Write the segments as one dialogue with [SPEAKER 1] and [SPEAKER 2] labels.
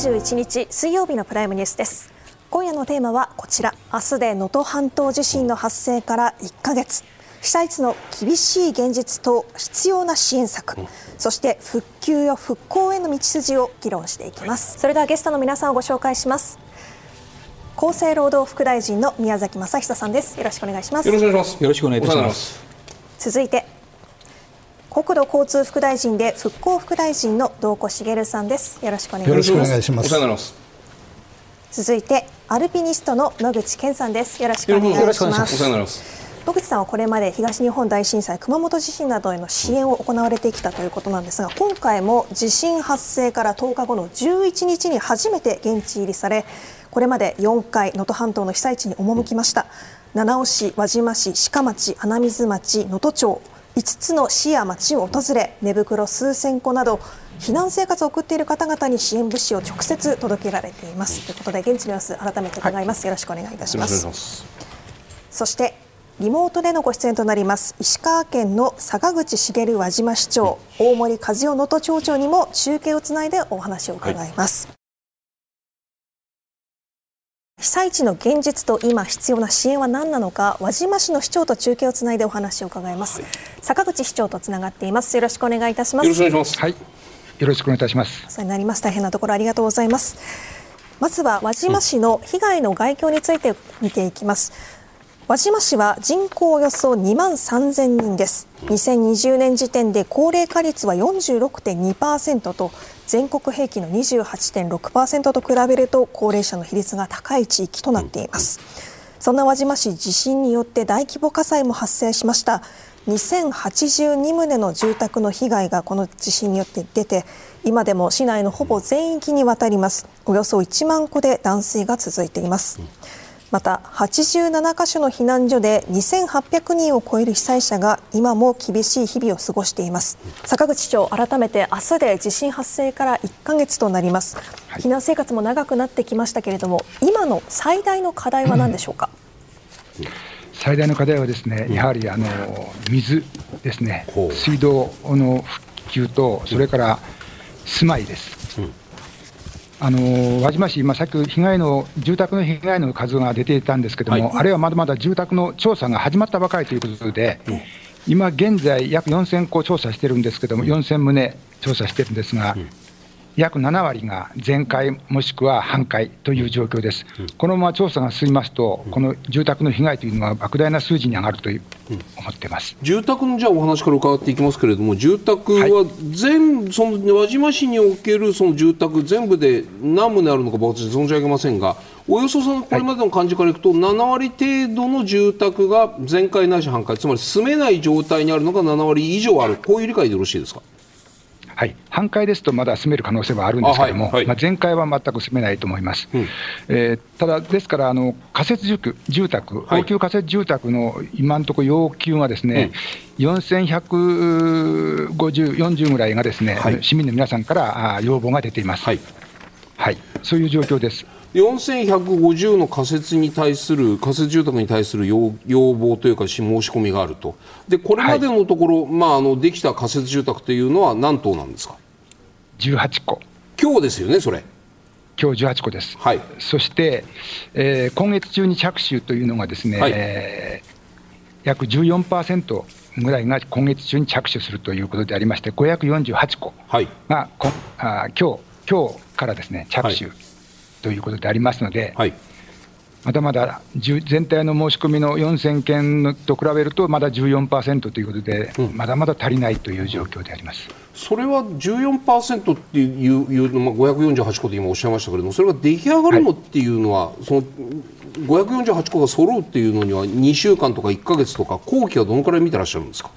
[SPEAKER 1] 1月31日水曜日のプライムニュースです。今夜のテーマはこちら。明日で能登半島地震の発生から1ヶ月。被災地の厳しい現実と必要な支援策、そして復旧や復興への道筋を議論していきます、それではゲストの皆さんをご紹介します。厚生労働副大臣の宮崎正久さんです。よろしくお願いします。
[SPEAKER 2] よろしくお願いします。
[SPEAKER 3] よろしくお願いいたします。
[SPEAKER 1] 続いて国土交通副大臣で復興副大臣の道古茂さんです。よろしくお願いします。続いてアルピニストの野口健さんです。よろしくお願いします。野口さんはこれまで東日本大震災熊本地震などへの支援を行われてきたということなんですが今回も地震発生から10日後の11日に初めて現地入りされこれまで4回能登半島の被災地に赴きました。七尾市輪島市鹿町穴水町能登町5つの市や町を訪れ寝袋数千個など避難生活を送っている方々に支援物資を直接届けられています。ということで現地の様子改めて伺います、はい、よろしくお願いいたします。そしてリモートでのご出演となります石川県の坂口茂輪島市長大森和代能登町長にも中継をつないでお話を伺います、はい被災地の現実と今必要な支援は何なのか輪島市の市長と中継をつないでお話を伺います、はい、坂口市長とつながっています。よろしくお願いいたします。
[SPEAKER 2] よろしくお願いします。
[SPEAKER 3] はい。よろしくお願いいたします。
[SPEAKER 1] お世話になります。大変なところありがとうございます。まずは輪島市の被害の概況について見ていきます、輪島市は人口およそ2万3000人です。2020年時点で高齢化率は46.2%と全国平均の28.6%と比べると高齢者の比率が高い地域となっています。そんな輪島市地震によって大規模火災も発生しました。2082棟の住宅の被害がこの地震によって出て今でも市内のほぼ全域にわたります。およそ1万戸で断水が続いています、また87カ所の避難所で2800人を超える被災者が今も厳しい日々を過ごしています。坂口市長改めて明日で地震発生から1ヶ月となります、はい、避難生活も長くなってきましたけれども今の最大の課題は何でしょうか、
[SPEAKER 3] うん、最大の課題はですねやはりあの水ですね。水道の復旧とそれから住まいです、うんあの輪島市、今、さっき被害の住宅の被害の数が出ていたんですけれども、はい、あれはまだまだ住宅の調査が始まったばかりということで、うん、今現在、約4000戸調査してるんですけれども、4000棟調査してるんですが、うん約7割が全壊もしくは半壊という状況です、うん、このまま調査が進みますと、この住宅の被害というのは莫大な数字に上がるという、うん、思ってます。
[SPEAKER 2] 住宅のじゃあお話から伺っていきますけれども、住宅は全、はい、その輪島市におけるその住宅、全部で何棟あるのか、私、存じ上げませんが、およそそのこれまでの感じからいくと、7割程度の住宅が全壊ないし半壊、つまり住めない状態にあるのが7割以上ある、こういう理解でよろしいですか？
[SPEAKER 3] はい、半壊ですとまだ住める可能性はあるんですけれども、はい。はい、まあ、全壊は全く住めないと思います。うん、えー、ただ、ですからあの仮設住住宅、高級仮設住宅の今のところ要求はですね、うん、4150、40ぐらいがですね、はい、市民の皆さんからあ要望が出ています。はい、はい、そういう状況です。
[SPEAKER 2] 4150の仮設に対する仮設住宅に対する要要望というか申し込みがあると。でこれまでのところ、はい、まあ、あのできた仮設住宅というのは何棟なんですか
[SPEAKER 3] ？18戸
[SPEAKER 2] 今日ですよねそれ。
[SPEAKER 3] 今日18戸です、はい、そして、えー、今月中に着手というのがですね、はい、えー、約14%ぐらいが今月中に着手するということでありまして548戸が、はい、あ今日今日からですね着手、はいということでありますので、はい、まだまだ全体の申し込みの4000件と比べると、まだ14%ということで、うん、まだまだ足りないという状況であります。
[SPEAKER 2] それは14%っていういうの、まあ、548個と今おっしゃいましたけれども、それが出来上がるのっていうのは、はい、その548個が揃うっていうのには、2週間とか1か月とか、後期はどのくらい見てらっしゃるんですか？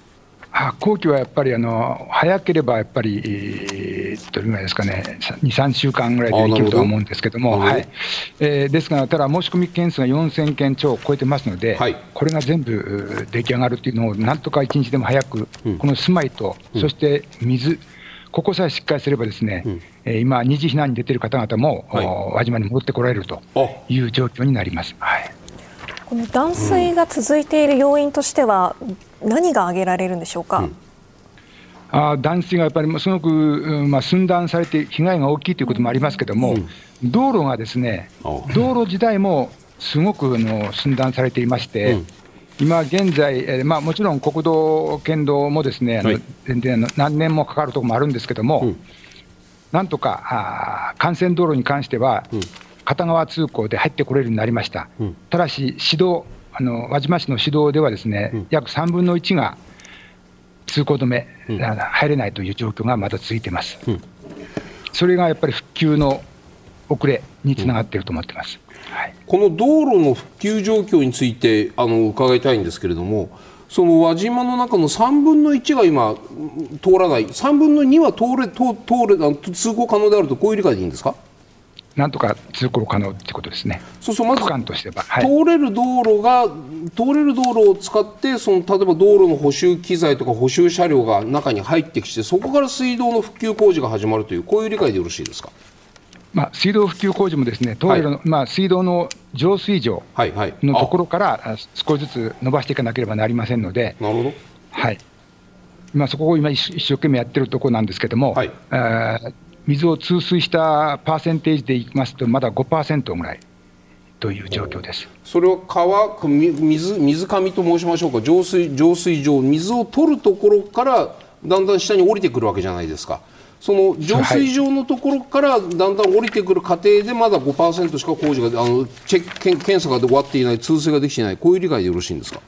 [SPEAKER 3] あ後期はやっぱりあの早ければやっぱり、えー、どれぐらいですかね、2、3週間ぐらいでできるとは思うんですけども、はい。えー、ですが、ただ、申し込み件数が4000件超を超えてますので、はい、これが全部出来上がるっていうのを、なんとか1日でも早く、うん、この住まいと、そして水、ここさえしっかりすれば、ですね、うん、えー、今、二次避難に出ている方々も、はい、輪島に戻ってこられるという状況になります。はい。
[SPEAKER 1] この断水が続いている要因としては、何が挙げられるんでしょうか？うん。
[SPEAKER 3] あ断水がやっぱりすごく、まあ、寸断されて被害が大きいということもありますけども、うん、道路がですね、道路自体もすごくあの寸断されていまして、うん、今現在、えーまあ、もちろん国道、県道もですね、はい、全然何年もかかるところもあるんですけども、うん、なんとかあ幹線道路に関しては、片側通行で入ってこれるようになりました。ただし、指導あの輪島市の指導ではですね、約3分の1が通行止め、うん、入れないという状況がまだ続いてます、うん、それがやっぱり復旧の遅れにつながっていると思ってます、
[SPEAKER 2] はい、この道路の復旧状況についてあの伺いたいんですけれども、その輪島の中の3分の1が今、通らない、3分の2は通れ通通れ通行可能であると、こういう理解でいいんですか？
[SPEAKER 3] なんとか通行可能ってことですね。
[SPEAKER 2] そうそうまず区間としては、はい、通れる道路が通れる道路を使ってその例えば道路の補修機材とか補修車両が中に入ってきてそこから水道の復旧工事が始まるというこういう理解でよろしいですか？
[SPEAKER 3] まあ、水道復旧工事もですね、通れる、はい、まあ、水道の浄水場のところから少しずつ伸ばしていかなければなりませんので、
[SPEAKER 2] なるほど。
[SPEAKER 3] はい、まあ、そこを今、一生懸命やってるところなんですけども、はい、水を通水したパーセンテージでいきますと、まだ5%ぐらいという状況です。
[SPEAKER 2] それは川水水上と申しましょうか。浄水、浄水場、水を取るところからだんだん下に降りてくるわけじゃないですか。その浄水場のところからだんだん降りてくる過程でまだ5%しか工事があのチェ検査が終わっていない通水ができていない。こういう理解でよろしいんですか？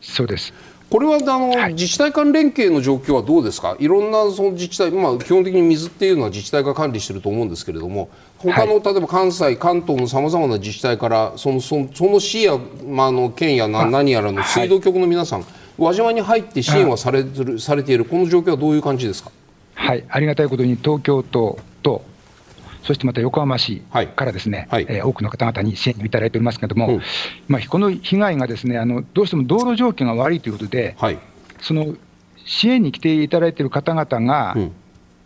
[SPEAKER 3] そうです
[SPEAKER 2] これはあの、はい、自治体間連携の状況はどうですか、いろんなその自治体、まあ、基本的に水っていうのは自治体が管理していると思うんですけれども、他の、はい、例えば関西、関東のさまざまな自治体から、そのそのその市や、まあ、の県やな何やらの水道局の皆さん、はい、輪島に入って支援はされるされている、この状況はどういう感じですか？
[SPEAKER 3] はい、ありがたいことに東京都とそしてまた横浜市からですね、はい、えー、多くの方々に支援をいただいておりますけれども、うん、まあ、この被害がですねあのどうしても道路状況が悪いということで、はい、その支援に来ていただいている方々が、うん、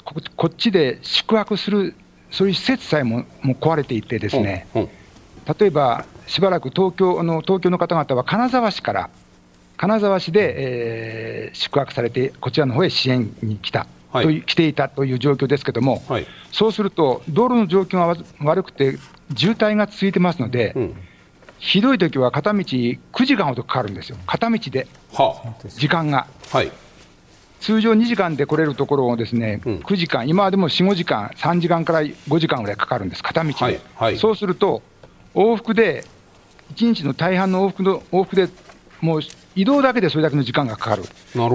[SPEAKER 3] ここっちで宿泊する、そういう施設さえももう壊れていて、ですね、うん、例えばしばらく東京あの東京の方々は金沢市から、金沢市で、えー、宿泊されて、こちらの方へ支援に来たはい、来ていたという状況ですけれども、はい、そうすると、道路の状況が悪くて、渋滞が続いてますので、うん、ひどい時は片道9時間ほどかかるんですよ、片道で、時間が。はい。通常2時間で来れるところをですね、うん、9時間、今はでも4、5時間、3時間から5時間ぐらいかかるんです、片道で。はい。はい、そうすると、往復で、1日の大半の往復の往復でもう移動だけでそれだけの時間がかかる、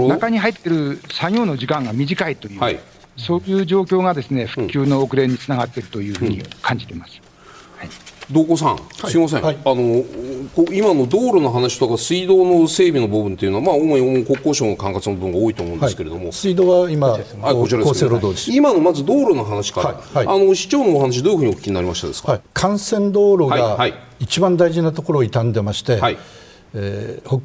[SPEAKER 3] 中に入ってる作業の時間が短いという、はい、そういう状況がですね復旧の遅れにつながっているというふうに感じています。
[SPEAKER 2] はい道子さん、すみません、はい、あの今の道路の話とか水道の整備の部分というのは、まあ、主に国交省の管轄の部分が多いと思うんですけれども、はい、
[SPEAKER 4] 水道は今、あこちらです、ね、
[SPEAKER 2] 今のまず道路の話から、はい、あの市長のお話、どういうふうにお聞きになりましたですか、
[SPEAKER 4] 幹線道路が一番大事なところを傷んでまして、はいえー、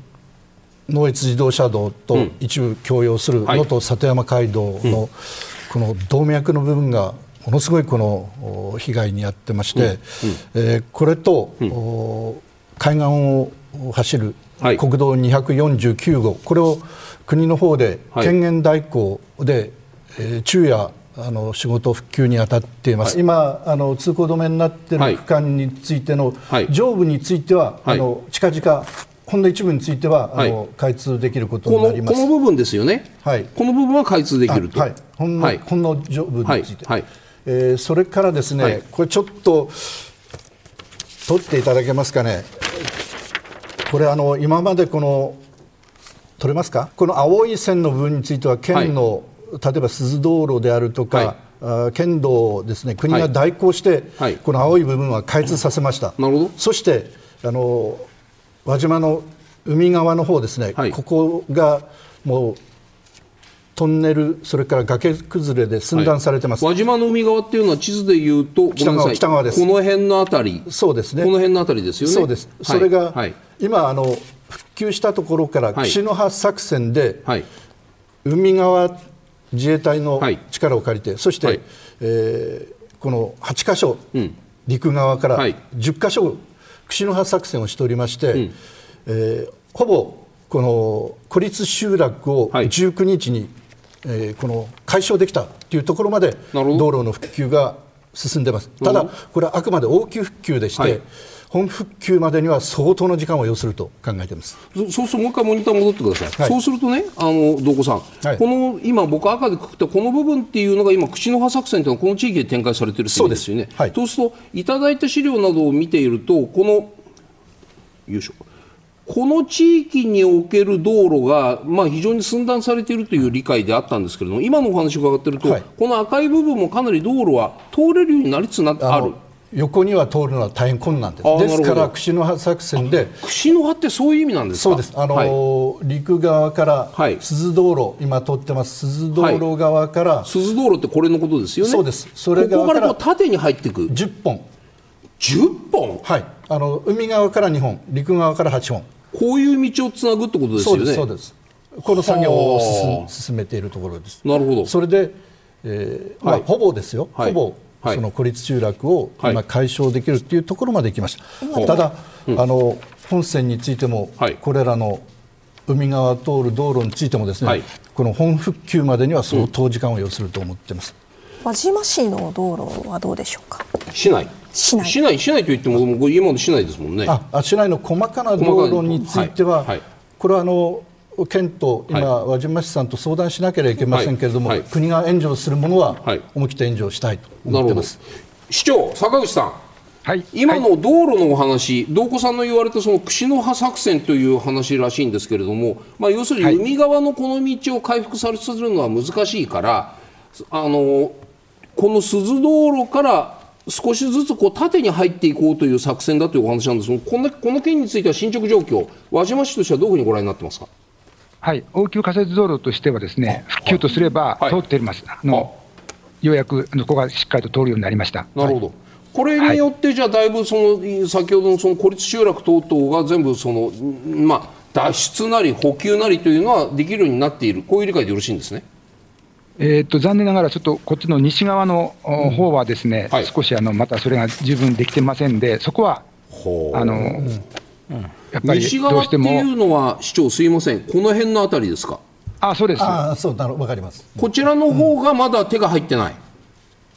[SPEAKER 4] 能越自動車道と一部共用する能登里山街道のこの動脈の部分がものすごいこの被害に遭ってまして、えこれと、海岸を走る国道249号、これを国の方で権限代行で、え昼夜あの仕事復旧に当たっています、はい、今あの、通行止めになってい。る区間についての、はい、上部については、はい、あの近々ほんの一部については、はい、あの開通できることになります。
[SPEAKER 2] この部分ですよね、はい、この部分は開通できると、はい、
[SPEAKER 4] ほんの、はい、ほんの部について、はい。えー、それからですね、これちょっと取っていただけますかね、これあの、今までこの、取れますか、この青い線の部分については、県の、例えば鈴道路であるとか、はい、県道ですね、国が代行して、この青い部分は開通させました。なるほど。そしてあの輪島の海側の方ですね、はい、ここがもうトンネル、それから崖崩れで寸断されてます、
[SPEAKER 2] はい、輪島の海側っていうのは、地図でいうと、
[SPEAKER 4] 北側北側です。
[SPEAKER 2] この辺のあたり、
[SPEAKER 4] そうですね、
[SPEAKER 2] この辺のあたりですよね。
[SPEAKER 4] そうです、はい、それが、はい、今あの、復旧したところから、串の葉作戦で、海側自衛隊の力を借りて、そして、はい、えー、この8箇所、うん、陸側から10箇所串の葉作戦をしておりまして、うん、えー、ほぼこの孤立集落を19日に、はい、えー、この解消できたというところまで道路の復旧が進んでます。ただ、これはあくまで応急復旧でして、はい本復旧までには相当の時間を要すると考えています。
[SPEAKER 2] そうするともう一回モニター戻ってください、はい、そうするとね、あの道子さん、はい、この今、僕、赤でくくったこの部分っていうのが今、口の葉作戦というのはこの地域で展開されているというですよね、はい、そうすると、いただいた資料などを見ていると、このよいしょ。この地域における道路が、まあ、非常に寸断されているという理解であったんですけれども、今のお話を伺っていると、この赤い部分もかなり道路は通れるようになりつつある。
[SPEAKER 4] 横には通るのは大変困難です。ですから串の葉作戦で
[SPEAKER 2] 串の葉ってそういう意味なんです
[SPEAKER 4] そうです。あの、はい、陸側から鈴道路、今通ってます鈴道路側から、
[SPEAKER 2] 鈴道路ってこれのことですよね？
[SPEAKER 4] そうです。
[SPEAKER 2] それここから縦に入っていく。
[SPEAKER 4] 10本。
[SPEAKER 2] 10本？
[SPEAKER 4] はい。あの海側から2本、陸側から8本。
[SPEAKER 2] こういう道をつなぐってことですよね？
[SPEAKER 4] そうです。この作業を進めているところです。
[SPEAKER 2] なるほど。
[SPEAKER 4] それで、えー、まあ、ほぼですよ。ほぼその孤立集落を今解消できるというところまで来ました、はい、ただ、うん、あの本線についても、はい、これらの海側通る道路についてもですね、はい、この本復旧までには相当時間を要すると思っています、
[SPEAKER 1] 輪島市の道路はどうでしょうか？
[SPEAKER 2] 市内。
[SPEAKER 1] 市内。
[SPEAKER 2] 市内市内といっても今の市内ですもんね。
[SPEAKER 4] あ市内の細かな道路については、これはあの県と今、はい、輪島市さんと相談しなければいけませんけれども、はい。はい、国が援助するものは思い切って援助したいと思ってます。
[SPEAKER 2] 市長坂口さん。はい、今の道路のお話、道子さんの言われたその串の葉作戦という話らしいんですけれども、まあ、要するに海側のこの道を回復させるのは難しいから、あのこの鈴道路から少しずつこう縦に入っていこうという作戦だというお話なんですがこのこの件については進捗状況、輪島市としてはどういうふうにご覧になってますか？
[SPEAKER 3] はい、応急仮設道路としてはですね、復旧とすれば通っています。あのようやくここがしっかりと通るようになりました。
[SPEAKER 2] なるほど。これによって、じゃあ、だいぶその先ほどのその孤立集落等々が全部その、まあ、脱出なり補給なりというのはできるようになっている、こういう理解でよろしいんですね。
[SPEAKER 3] えーと、残念ながら、ちょっとこっちの西側の方はですね、うんはい、少しあのまたそれが十分できてませんで、そこはあの、うん
[SPEAKER 2] やっぱり西側っていうのは市長すいません。この辺のあたりですか？
[SPEAKER 3] あそうです。
[SPEAKER 4] あそうなるわかります。
[SPEAKER 2] こちらの方がまだ手が入ってない、うん、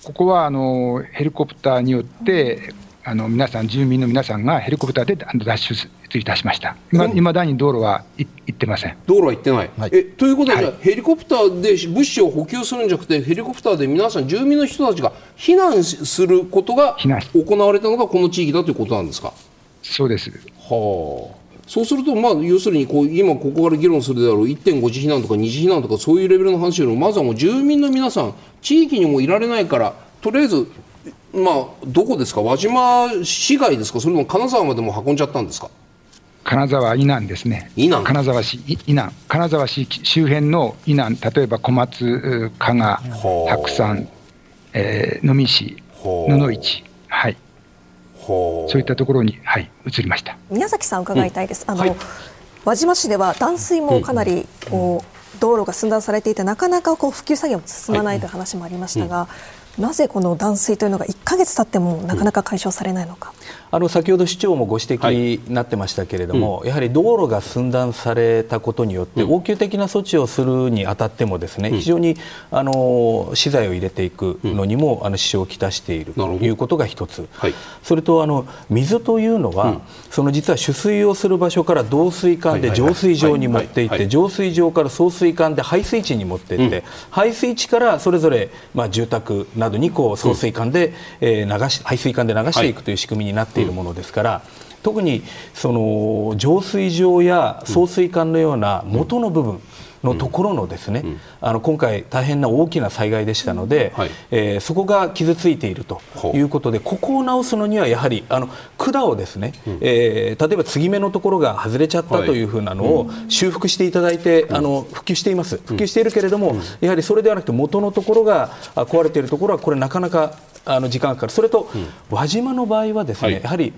[SPEAKER 3] ここはあのヘリコプターによってあの皆さん住民の皆さんがヘリコプターで脱出いたしました。いまだに道路は行ってません。
[SPEAKER 2] 道路は行ってない、はい、えということは、はい、ヘリコプターで物資を補給するんじゃなくてヘリコプターで皆さん住民の人たちが避難することが行われたのがこの地域だということなんですか？
[SPEAKER 3] そうです
[SPEAKER 2] はあそうすると、まあ、要するにこう今ここから議論するであろう1.5次避難とか2次避難とかそういうレベルの話よりもまずはもう住民の皆さん地域にもいられないからとりあえず、まあ、どこですか？輪島市街ですか？それとも金沢までも運んじゃったんですか？
[SPEAKER 3] 金沢以南ですね、
[SPEAKER 2] 以南。
[SPEAKER 3] 金沢市以南、金沢市周辺の以南、例えば小松、加賀、白山、えー、能美市、野々市、はい、そういったところに、はい、移りました。
[SPEAKER 1] 宮崎さん、伺いたいです。うん、あの、はい、輪島市では断水もかなりこう、道路が寸断されていてなかなかこう復旧作業も進まないという話もありましたが、なぜこの断水というのが1か月経ってもなかなか解消されないのか。
[SPEAKER 5] あの先ほど市長もご指摘になってましたけれども、はい。うん、やはり道路が寸断されたことによって、応急的な措置をするにあたってもですね、うん、非常にあの資材を入れていくのにも、うん、あの支障をきたしているということが一つ、はい、それとあの水というのは、その実は取水をする場所から導水管で浄水場に持っていって浄水場から送水管で排水池に持っていって、排水池からそれぞれ、まあ、住宅などにこう送水管で、えー、流し排水管で流していくという仕組みになっているものですから、特にその浄水場や送水管のような元の部分、のところのですね、うん、あの今回、大変な大きな災害でしたので、はい、えー、そこが傷ついているということで、ここを直すのにはやはりあの管をですね、うん、えー、例えば継ぎ目のところが外れちゃったというふうなのを修復していただいて、あの復旧しています、復旧しているけれども、やはりそれではなくて、元のところが壊れているところは、これ、なかなかあの時間がかかる、それと、輪島の場合はですね、はい、やはり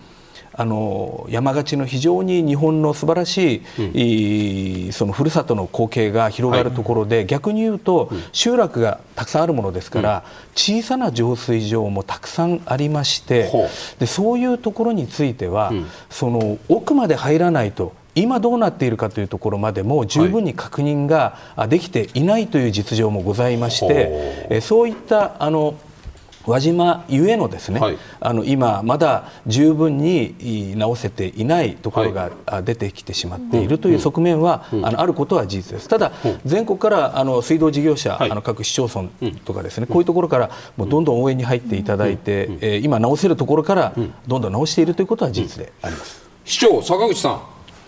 [SPEAKER 5] あの山がちの非常に日本の素晴らしい、うん、そのふるさとの光景が広がるところで、はい、逆に言うと、うん、集落がたくさんあるものですから、うん、小さな浄水場もたくさんありましてでそういうところについては、その奥まで入らないと今どうなっているかというところまでも十分に確認ができていないという実情もございまして、はい、そういったあの輪島ゆえのですね、はい、あの今まだ十分に直せていないところが出てきてしまっているという側面は、うん、あのあることは事実です。ただ、うん、全国からあの水道事業者、はい、あの各市町村とかですね、こういうところからもうどんどん応援に入っていただいて、うん、えー、今直せるところからどんどん直しているということは事実であります。
[SPEAKER 2] 市長坂口さん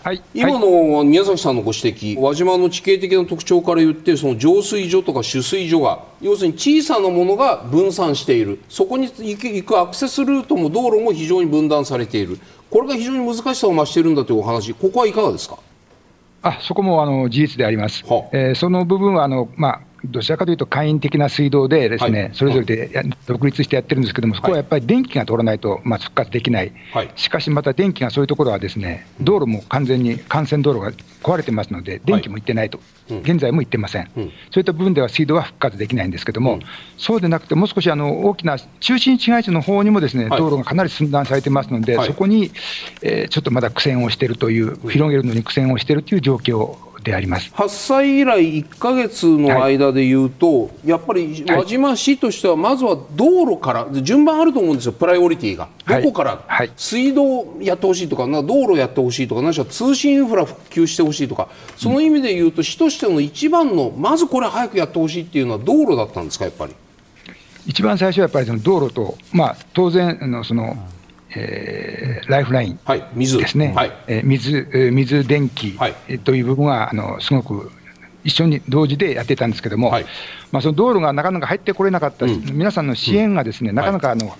[SPEAKER 2] はい、今の宮崎さんのご指摘、輪島の地形的な特徴から言って、その浄水所とか取水所が、要するに小さなものが分散している、そこに行くアクセスルートも道路も非常に分断されている、これが非常に難しさを増しているんだというお話、ここはいかがですか？
[SPEAKER 3] あそこもあの事実であります。えー、その部分はあの、まあどちらかというと簡易的な水道でですね、はい、それぞれで独立してやってるんですけども、そこはやっぱり電気が通らないと、まあ、復活できない、はい、しかしまた電気がそういうところはですね道路も完全に幹線道路が壊れてますので、電気も行ってないと、はい、現在も行ってません、うん、そういった部分では水道は復活できないんですけども、うん、そうでなくて、もう少しあの大きな中心市街地の方にもですね、道路がかなり寸断されてますので、そこに、えー、ちょっとまだ苦戦をしているという、広げるのに苦戦をしているという状況であります。
[SPEAKER 2] 発災以来1か月の間でいうと、はい、やっぱり輪島市としてはまずは道路から順番あると思うんですよ、プライオリティが。どこから、はい、水道やってほしいとか、道路やってほしいとか、何しろ通信インフラ復旧してほしいとか、その意味で言うと、市としての一番の、まずこれ早くやってほしいっていうのは道路だったんですか、やっぱり。
[SPEAKER 3] 一番最初はやっぱりその道路と、まあ、当然のその、えー、ライフラインですね、はい、えー、水水、電気、はい、という部分はあのすごく一緒に同時でやってたんですけども、はい、まあ、その道路がなかなか入ってこれなかった、うん、皆さんの支援がですね、うん、なかなかあの、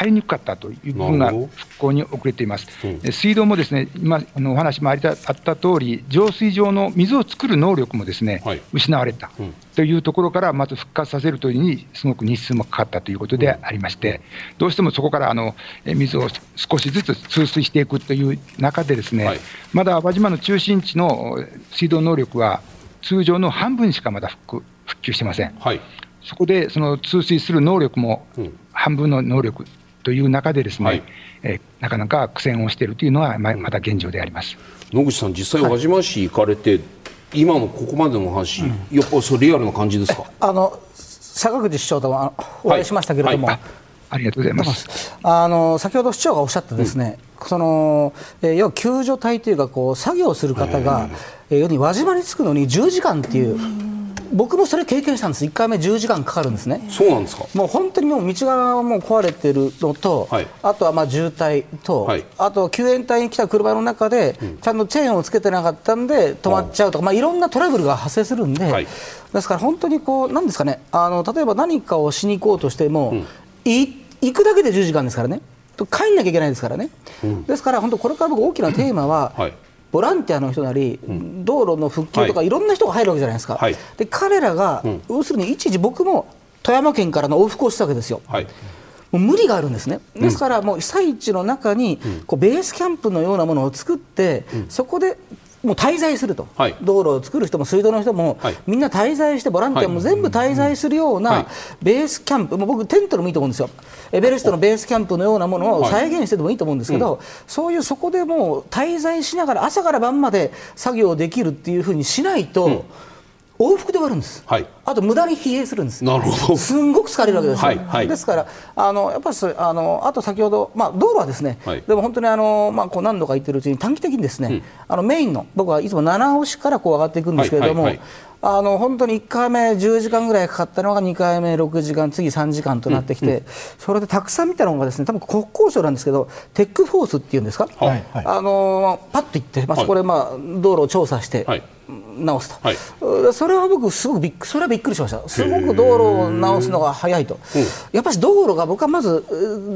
[SPEAKER 3] 入りにくかったという部分が復興に遅れています。うん、水道もですね今あのお話もありあった通り、浄水場の水を作る能力もですね、はい、失われた、うん、というところから、まず復活させるというに、すごく日数もかかったということでありまして、どうしてもそこからあの水を少しずつ通水していくという中で、ですね、はい、まだ輪島の中心地の水道能力は、通常の半分しかまだ復復旧してません。はい。そこでその通水する能力も半分の能力という中で、ですね、はい、えー、なかなか苦戦をしているというのは、ままだ現状であります。
[SPEAKER 2] 野口さん、実際、輪島市行かれて、はい、今のここまでの話、うん、やっぱりそリアルな感じですか？
[SPEAKER 6] あの坂口市長とはお会いしましたけれども、はい、
[SPEAKER 3] ありがとうございます。
[SPEAKER 6] あの先ほど市長がおっしゃったですね、うん、そのえー、要は救助隊というかこう作業する方が、えー、要に輪島に着くのに10時間っていう。僕もそれ経験したんです、1回目10時間かかるんですね、
[SPEAKER 2] そうなんですか。
[SPEAKER 6] もう本当にもう道がもう壊れてるのと、はい、あとはまあ渋滞と、はい、あと救援隊に来た車の中で、ちゃんとチェーンをつけてなかったんで、止まっちゃうとか、まあ、いろんなトラブルが発生するんで、はい、ですから本当にこう、なんですかね。あの、例えば何かをしに行こうとしても、うん、い行くだけで10時間ですからね、帰んなきゃいけないですからね、うん、ですから本当、これから僕、大きなテーマは、はいボランティアの人なり、うん、道路の復旧とか、い、ろんな人が入るわけじゃないですか、はい、で彼らが、うん、要するに一時、僕も富山県からの往復をしたわけですよ。はい。もう無理があるんですね、ですからもう被災地の中にこうベースキャンプのようなものを作って、そこでもう滞在すると、はい、道路を作る人も水道の人も、はい、みんな滞在して、ボランティアも全部滞在するようなベースキャンプ、もう僕、テントでもいいと思うんですよ、エベレストのベースキャンプのようなものを再現してでもいいと思うんですけど、はい、そういうそこでもう滞在しながら、朝から晩まで作業できるっていうふうにしないと。うん往復で終わるんです、はい、あと無駄に疲弊するんです。
[SPEAKER 2] なるほど。
[SPEAKER 6] すんごく疲れるわけですよ、はいはい、ですからあのやっぱりあのあと先ほど、まあ、道路はですね、でも本当にあの、まあ、こう何度か言ってるうちに短期的にですね、うん、あのメインの僕はいつも七尾市からこう上がっていくんですけれども、あの本当に1回目10時間ぐらいかかったのが2回目6時間次3時間となってきて、うんうん、それでたくさん見たのがですね多分国交省なんですけどテックフォースっていうんですか、はいあのパッと行って、まあ、そこで、まあ、道路を調査して。はい直すと、はい、それは僕すごくびっそれはびっくりしました。すごく道路を直すのが早いと、やっぱり道路が僕はまず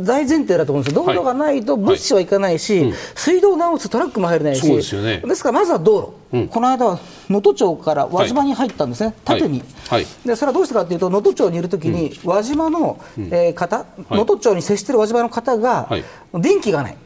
[SPEAKER 6] 大前提だと思うんですよ。道路がないと物資はいかないし、はいはい、水道を直すトラックも入れないしですね、ですからまずは道路、うん、この間は能登町から輪島に入ったんですね、縦に、でそれはどうしてかというと能登町にいるときに輪島の、えー、方能登町に接している輪島の方が、電気がない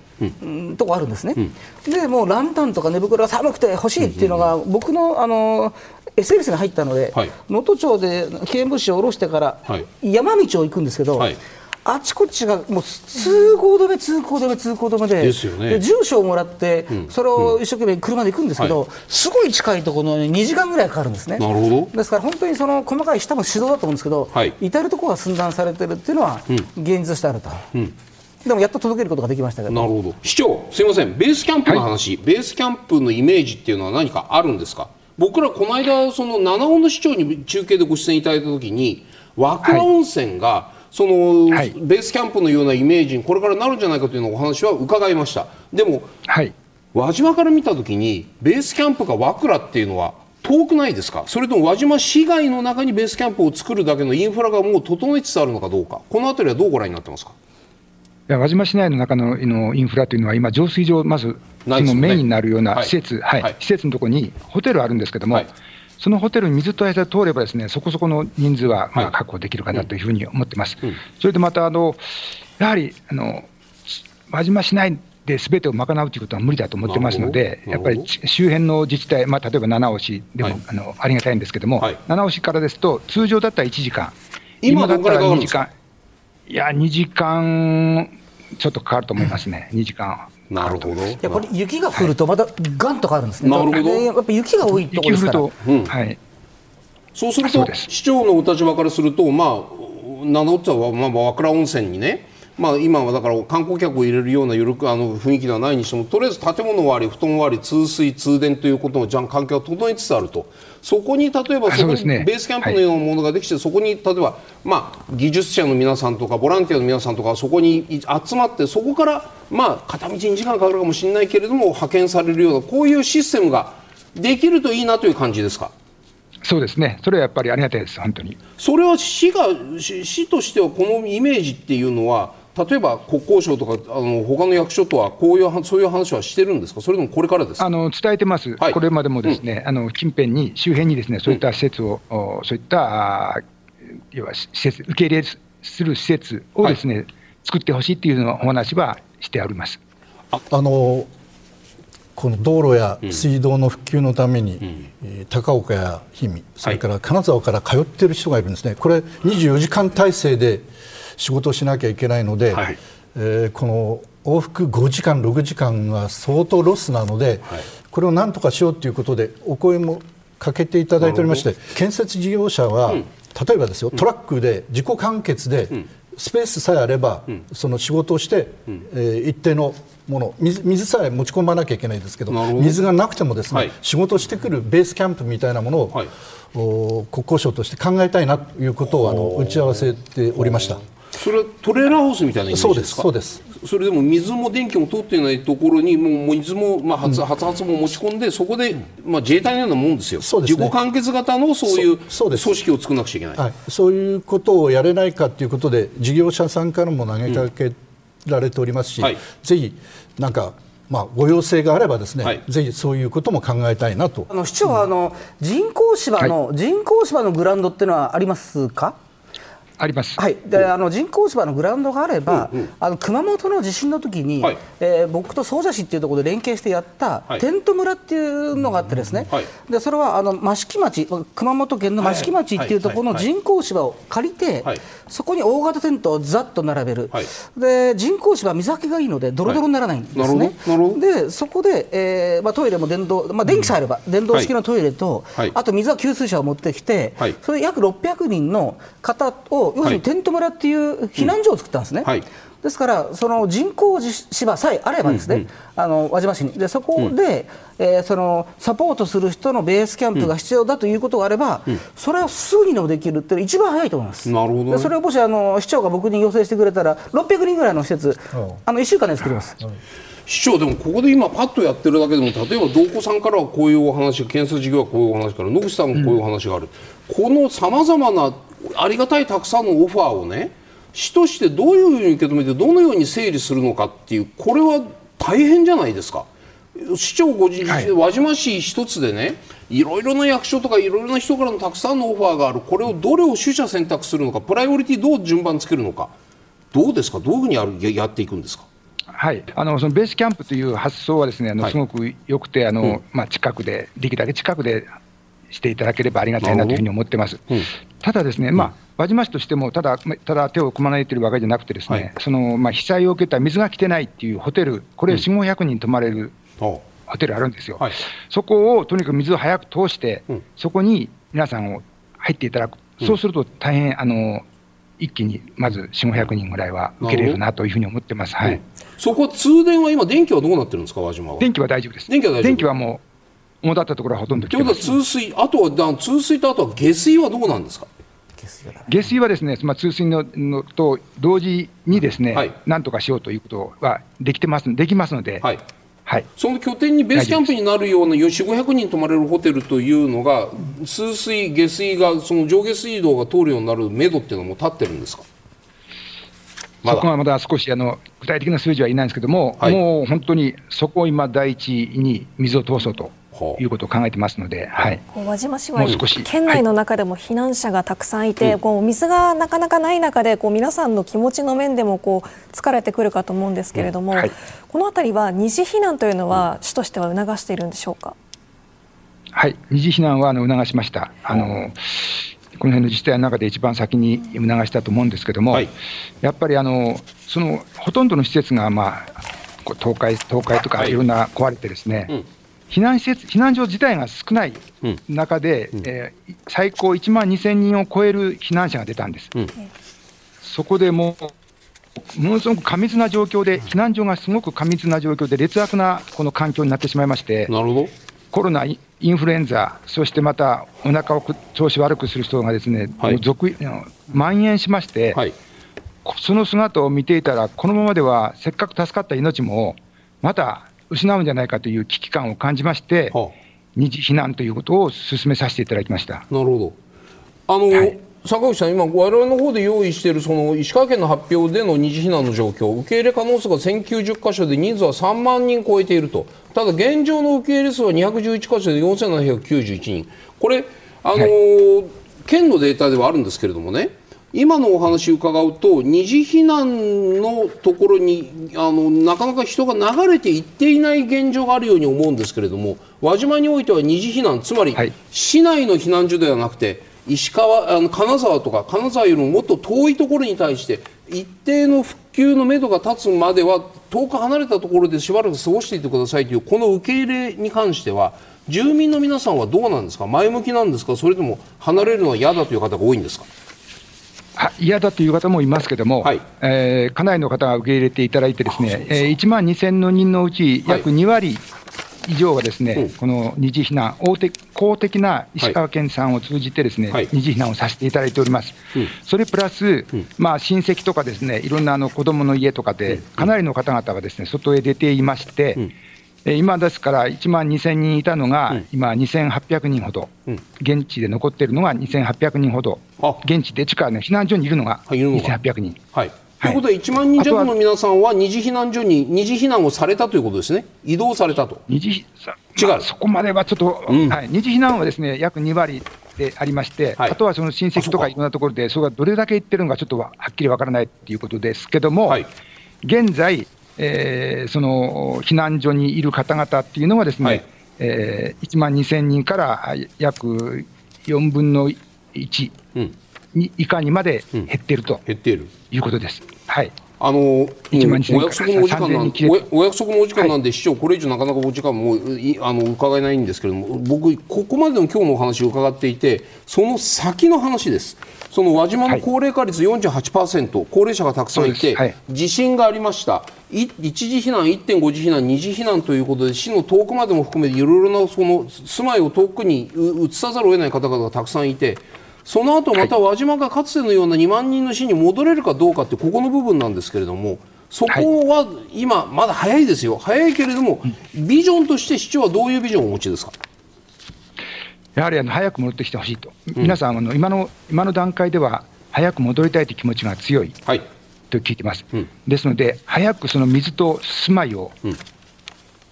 [SPEAKER 6] とこあるんですね、うん、でもうランタンとか寝袋が寒くて欲しいっていうのが、僕のあの SNS に入ったので能登、はい、町で危険物資を下ろしてから山道を行くんですけど、はい、あちこちがもう通行止め、通行止め、通行止めで、
[SPEAKER 2] でね、
[SPEAKER 6] 住所をもらって、それを一生懸命車で行くんですけど、すごい近いところの2時間ぐらいかかるんですね。
[SPEAKER 2] なるほ
[SPEAKER 6] ど。ですから本当にその細かい下も指導だと思うんですけど、至るところが寸断されてるっていうのは現実としてあると。でもやっと届けることができましたけど。
[SPEAKER 2] なるほど。市長、すみません、ベースキャンプの話、はい、ベースキャンプのイメージっていうのは何かあるんですか、僕らこの間、その七尾の市長に中継でご出演いただいたときに、和倉温泉が、はいその、はい、ベースキャンプのようなイメージにこれからなるんじゃないかというのお話は伺いました。でも、はい、輪島から見たときにベースキャンプが和倉っていうのは遠くないですか？それとも輪島市街の中にベースキャンプを作るだけのインフラがもう整いつつあるのかどうか。この辺りはどうご覧になってますか？
[SPEAKER 3] 輪島市内の中ののインフラというのは、今、浄水場、まずそのメインになるような施設、はい、はい、施設のところにホテルあるんですけども、はい、そのホテルに水と間通れば、ですねそこそこの人数はまあ確保できるかなというふうに思ってます。うん、それでまたあのやはりあの輪島市内ですべてを賄うということは無理だと思ってますので、やっぱり周辺の自治体、まあ、例えば七尾市でも、はい、あのありがたいんですけども、はい、七尾市からですと、通常だったら1時間、
[SPEAKER 2] 今だったら2時間、
[SPEAKER 3] いや、2時間ちょっとかかると思いますね、2時間。
[SPEAKER 2] なるほど。い
[SPEAKER 6] やこれ雪が降るとまたガンと変わるんですね。なるほど。やっぱ雪が多いところですから。うん、はい。
[SPEAKER 2] そうすると市長のお立場からするとまあ七尾はまあ和倉温泉にね。まあ、今はだから観光客を入れるような緩くあの雰囲気ではないにしてもとりあえず建物はあり布団はあり通水通電ということのじゃん環境が整いつつあるとそこに例えばそこにベースキャンプのようなものができて、そこに例えば、まあ、技術者の皆さんとかボランティアの皆さんとかそこに集まってそこから、まあ、片道2時間かかるかもしれないけれども派遣されるようなこういうシステムができるといいなという感じですか？
[SPEAKER 3] そうですね、それはやっぱりありがたいです、本当に。
[SPEAKER 2] それは市が市としてはこのイメージっていうのは例えば国交省とかあの他の役所とはこういうそういう話はしてるんですか、それともこれからです
[SPEAKER 3] あの伝えてます、はい、これまでもですね、うん、あの近辺に、周辺にですねそういった施設を、うん、そういった要は施設受け入れする施設をですね、はい、作ってほしいっていうのお話はしてあります。
[SPEAKER 4] ああのこの道路や水道の復旧のために、うん、高岡や氷見、それから金沢から通っている人がいるんですね、これ、24時間体制で仕事をしなきゃいけないので、はい、えー、この往復5時間、6時間が相当ロスなので、はい、これをなんとかしようということでお声もかけていただいておりまして建設事業者は、うん、例えばですよトラックで自己完結で、スペースさえあれば、うん、その仕事をして、うん、えー、一定のもの水水さえ持ち込まなきゃいけないですけど水がなくてもですね、はい、仕事をしてくるベースキャンプみたいなものを、はい、国交省として考えたいなということをあの打ち合わせておりました。
[SPEAKER 2] それはトレーラーハウスみたいなイメージですか？
[SPEAKER 4] そうです
[SPEAKER 2] それでも水も電気も通っていないところにもう水も、まあ、発発発も持ち込んでそこで、まあ、自衛隊のようなもんですよ。そうです、ね、自己完結型のそういう組織を作らなくちゃいけない。
[SPEAKER 4] はい、そういうことをやれないかということで事業者さんからも投げかけられておりますし、うんはい、ぜひなんかまあ、ご要請があればですね、はい、ぜひそういうことも考えたいなと。
[SPEAKER 6] あの市長はあの人工芝の、はい、人工芝のグラウンドっていうのはありますか？
[SPEAKER 3] あります、
[SPEAKER 6] はい、であの人工芝のグラウンドがあれば、うんうん、あの熊本の地震の時に、はい、えー、僕と総社市っていうところで連携してやった、はい、テント村っていうのがあってですね、はい、でそれはあの益城町熊本県の益城町っていうところの人工芝を借りて、そこに大型テントをざっと並べる、で人工芝は水はけがいいのでドロドロにならないんですね、でそこで、えーまあ、トイレも電動、まあ、電気さえあれば、電動式のトイレと、あと水は給水車を持ってきて、それ約600人の方を要するにテント村っていう避難所を作ったんですね。はい。ですから、その人工芝さえあればですね、うんうん、あの輪島市に。でそこで、うん、えー、そのサポートする人のベースキャンプが必要だということがあれば、うん、それはすぐにでもできるっていうのが一番早いと思います。
[SPEAKER 2] なるほど、
[SPEAKER 6] ね、それをもしあの市長が僕に要請してくれたら、600人ぐらいの施設、あの1週間で作ります。
[SPEAKER 2] 市長でもここで今パッとやってるだけでも例えば道子さんからはこういうお話建設事業はこういうお話から野口さんもこういうお話がある、うん、このさまざまなありがたいたくさんのオファーをね市としてどういうふうに受け止めてどのように整理するのかっていうこれは大変じゃないですか。市長ご自身、はい、輪島市一つでねいろいろな役所とかいろいろな人からのたくさんのオファーがある。これをどれを取捨選択するのかプライオリティどう順番つけるのかどうですか？どういうふうにやるやっていくんですか？
[SPEAKER 3] はい、あのそのベースキャンプという発想はですねあの、はい、すごくよくてあの、うん、まあ、近くでできるだけ近くでしていただければありがたいなというふうに思ってます。うんただですね、まあ、輪島市としてもただ、ただ手を組まないているわけじゃなくて、ですね、はい、そのまあ、被災を受けた水が来てないっていうホテル、これ、4、500人泊まれるホテルあるんですよ、はい、そこをとにかく水を早く通して、うん、そこに皆さんを入っていただく、そうすると大変、あの一気にまず4、500人ぐらいは受けれるなというふうに思ってます、はい、
[SPEAKER 2] そこ、通電は今、電気はどうなってるんですか、輪島は。
[SPEAKER 3] 電気は大丈夫です。電気は大丈夫。電気はもう、主だったところはほとんど
[SPEAKER 2] ということは、通水、あとは通水とあとは下水はどうなんですか？
[SPEAKER 3] 下水はです。ね、まあ、通水ののと同時にですね、はい、なんとかしようということはできてますできますので、はい。
[SPEAKER 2] はい、その拠点にベースキャンプになるような4、500人泊まれるホテルというのが、通水、下水が、その上下水道が通るようになるめどっていうのも立ってるんですか？
[SPEAKER 3] そこはまだ少しあの具体的な数字はいないんですけども、はい、もう本当にそこを今、第一に水を通そうということを考えてますので、はい、
[SPEAKER 1] 輪島市は県内の中でも避難者がたくさんいて、はい、こう水がなかなかない中でこう皆さんの気持ちの面でもこう疲れてくるかと思うんですけれども、はい、この辺りは二次避難というのは市としては促しているんでしょうか？
[SPEAKER 3] はい、二次避難はあの促しました。あのこの辺の自治体の中で一番先に促したと思うんですけれども、はい、やっぱりあのそのほとんどの施設が、まあ、倒壊倒壊とかい。ろんな壊れてですね、はいうん避難施設、避難所自体が少ない中で、うん、えー、最高1万2000人を超える避難者が出たんです。うん、そこでもう、ものすごく過密な状況で、避難所がすごく過密な状況で、劣悪なこの環境になってしまいまして、
[SPEAKER 2] なるほど。
[SPEAKER 3] コロナ、インフルエンザ、そしてまたお腹を調子悪くする人がですね、はい、続蔓延しまして、はい、その姿を見ていたら、このままではせっかく助かった命も、また失うんじゃないかという危機感を感じまして、はあ、二次避難ということを進めさせていただきました。
[SPEAKER 2] なるほど。あの、はい、坂口さん、今、われわれの方で用意しているその石川県の発表での二次避難の状況、受け入れ可能数が1090箇所で人数は3万人超えていると、ただ現状の受け入れ数は211箇所で4791人、これ、あの、はい、県のデータではあるんですけれどもね、今のお話伺うと二次避難のところにあのなかなか人が流れていっていない現状があるように思うんですけれども輪島においては二次避難つまり、市内の避難所ではなくて石川あの金沢とか金沢よりももっと遠いところに対して一定の復旧のめどが立つまでは遠く離れたところでしばらく過ごしていてくださいというこの受け入れに関しては住民の皆さんはどうなんですか？前向きなんですか？それとも離れるのは嫌だという方が多いんですか？
[SPEAKER 3] 嫌だという方もいますけれども、はい、えー、かなりの方が受け入れていただいて、ですね、えー、1万2000の人のうち、約2割以上がですね、はい、この二次避難、大手公的な石川県さんを通じて、ですね、はい、二次避難をさせていただいております。うん、それプラス、うん、まあ、親戚とかですね、いろんなあの子供の家とかで、かなりの方々がですね外へ出ていまして、うん今ですから1万2000人いたのが、今、2800人ほど、現地で残っているのが2800人ほど、現地で地下の避難所にいるのが2800人。
[SPEAKER 2] はい。ということは、1万人弱の皆さんは二次避難所に二次避難をされたということですね、移動されたと。
[SPEAKER 3] 二次違う、まあ、そこまではちょっと、うん、はい、二次避難はですね約2割でありまして、はい、あとはその親戚とかいろんなところで、それがどれだけ行ってるのか、ちょっとはっきりわからないということですけども、はい、現在、えー、その避難所にいる方々っていうのはですね、はい、えー、1万2000人から約4分の1に以下にまで減っていると、減っている。いうことです。はい
[SPEAKER 2] あのお約束のお時間なんお約束のお時間なんで、はい、市長、これ以上なかなかお時間もあの伺えないんですけれども、僕、ここまでの今日のお話を伺っていて、その先の話です。その輪島の高齢化率48%、はい、高齢者がたくさんいて、はい、地震がありました、一時避難、1.5次避難、二次避難ということで、市の遠くまでも含めて、いろいろなその住まいを遠くに移さざるを得ない方々がたくさんいて、その後また輪島がかつてのような2万人の市に戻れるかどうかって、ここの部分なんですけれども。そこは今、まだ早いですよ、早いけれども、ビジョンとして市長はどういうビジョンをお持ちですか？
[SPEAKER 3] やはりあの早く戻ってきてほしいと、うん、皆さんあの今の、今の段階では、早く戻りたいという気持ちが強い、はい、と聞いてます、うん、ですので、早くその水と住まいを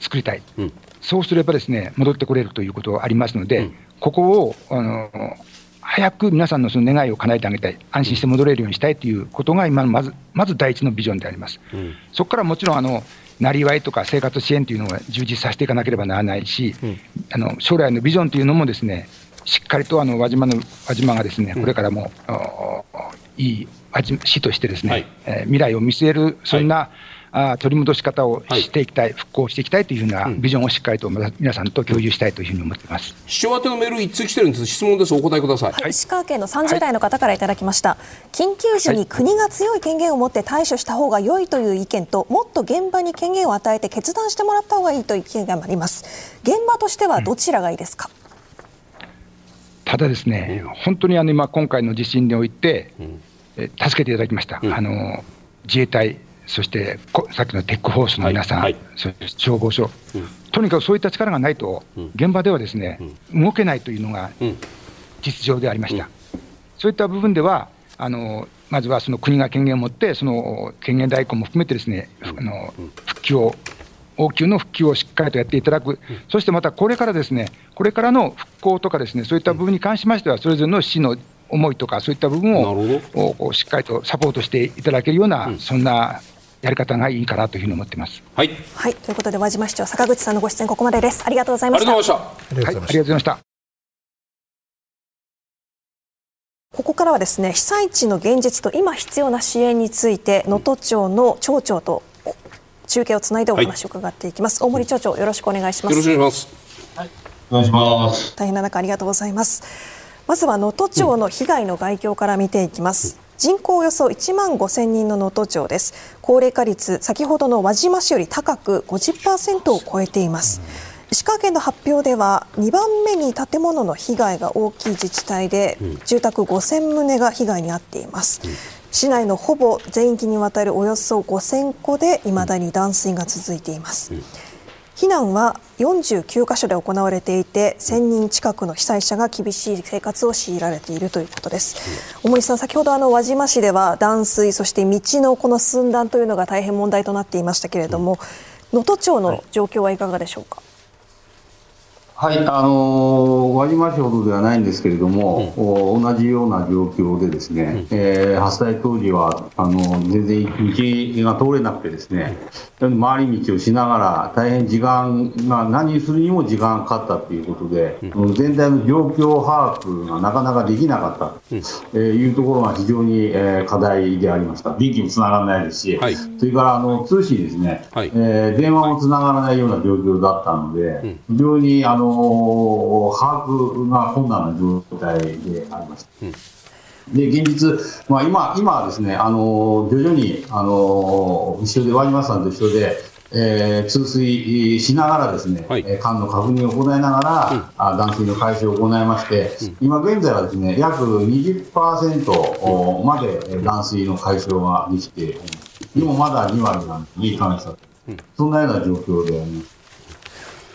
[SPEAKER 3] 作りたい、うん、そうすればですね戻ってこれるということがありますので、ここをあの早く皆さんのその願いを叶えてあげたい、安心して戻れるようにしたいということが今のまずまず第一のビジョンであります。そこからもちろんあのなりわいとか生活支援というのを充実させていかなければならないし、うん、あの将来のビジョンというのもですねしっかりとあの輪島の輪島がですね、これからも、いい市としてですね、はい、えー、未来を見据える、そんな、はいあ取り戻し方をしていきたい、はい、復興していきたいというふうなビジョンをしっかりと皆さんと共有したいというふうに思ってます。
[SPEAKER 2] 市長宛てのメール、一通来てるんです、質問です、お答えください、
[SPEAKER 1] はい、石川県の30代の方からいただきました、はい、緊急時に国が強い権限を持って対処した方が良いという意見と、もっと現場に権限を与えて決断してもらった方がいいという意見があります、現場としてはどちらがいいですか？
[SPEAKER 3] ただですね、本当にあの今、今回の地震において、え助けていただきました、うん、あの自衛隊、そしてさっきのテックフォースの皆さん、はい。はい、そして消防署、うん、とにかくそういった力がないと、うん、現場ではですね、うん、動けないというのが実情でありました。そういった部分ではあのまずはその国が権限を持って、その権限代行も含めてですね、あの復旧を応急の復旧をしっかりとやっていただく、そしてまたこれからですね、これからの復興とかですね、そういった部分に関しましては、それぞれの市の思いとか、そういった部分をしっかりとサポートしていただけるような、そんなやり方がいいかなというふうに思ってます。
[SPEAKER 2] はい。
[SPEAKER 1] はい、ということで和島市長坂口さんのご出演ここまでです。ありがとうございました。ありがとう
[SPEAKER 2] ございました。はい、あり
[SPEAKER 3] がとうございました。
[SPEAKER 1] ここからはですね被災地の現実と今必要な支援について能登町の町長と中継をつないでお話を伺っていきます、はい、大森町長よろしくお願いします
[SPEAKER 2] よろしくお願いします、
[SPEAKER 7] はい、お願いします
[SPEAKER 1] 大変な中ありがとうございますまずは能登町の被害の概況から見ていきます、人口およそ1万5000人の能登町です。高齢化率先ほどの輪島市より高く50%を超えています。石川県の発表では2番目に建物の被害が大きい自治体で住宅5000棟が被害に遭っています。市内のほぼ全域にわたるおよそ5000戸で未だに断水が続いています避難は49カ所で行われていて1000人近くの被災者が厳しい生活を強いられているということです。大森さん先ほどあの輪島市では断水そして道のこの寸断というのが大変問題となっていましたけれども能登町の状況はいかがでしょうか？
[SPEAKER 7] はい、あの輪島市ほどではないんですけれども、うん、同じような状況でですね、うん、えー、発災当時はあの全然道が通れなくてですね、うん、回り道をしながら大変時間、まあ、何するにも時間がかかったということで、うん、全体の状況把握がなかなかできなかったと、えいうところが非常に、えー、課題でありました。電気もつながらないですし、はい、それからあの通信ですね、はい、えー、電話もつながらないような状況だったので、非常にあのの把握が困難な状態であります。うん。で現実、まあ今、今はですね、あの徐々にあの一緒で、ワニマさんと一緒で、えー、通水しながらですね、はい、管の確認を行いながら、うん、あ断水の解消を行いまして、うん、今現在はですね約20%まで断水の解消ができて、でもまだ2割なんで、いい感じだ、うん、そんなような状況であります。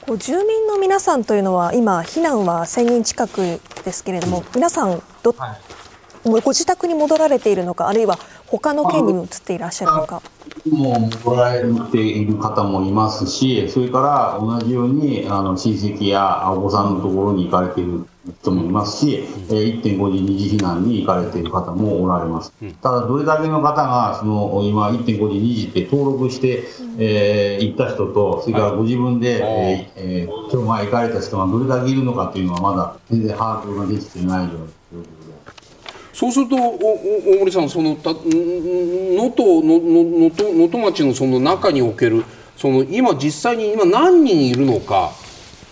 [SPEAKER 1] こう住民の皆さんというのは今避難は1000人近くですけれども皆さんど、はい、ご自宅に戻られているのかあるいは他の県に移っていらっしゃるのか？
[SPEAKER 7] もう戻られている方もいますし、それから同じようにあの親戚やお子さんのところに行かれている人もいますし、うん、1.5時二次避難に行かれている方もおられます。うん、ただ、どれだけの方がその今、1.5時2時って登録して、えー、行った人と、それからご自分で、はい、えー、今日前行かれた人がどれだけいるのかというのは、まだ全然把握ができていないような状況で。
[SPEAKER 2] そうすると大森さんその能登能登町のその中におけるその今実際に今何人いるのか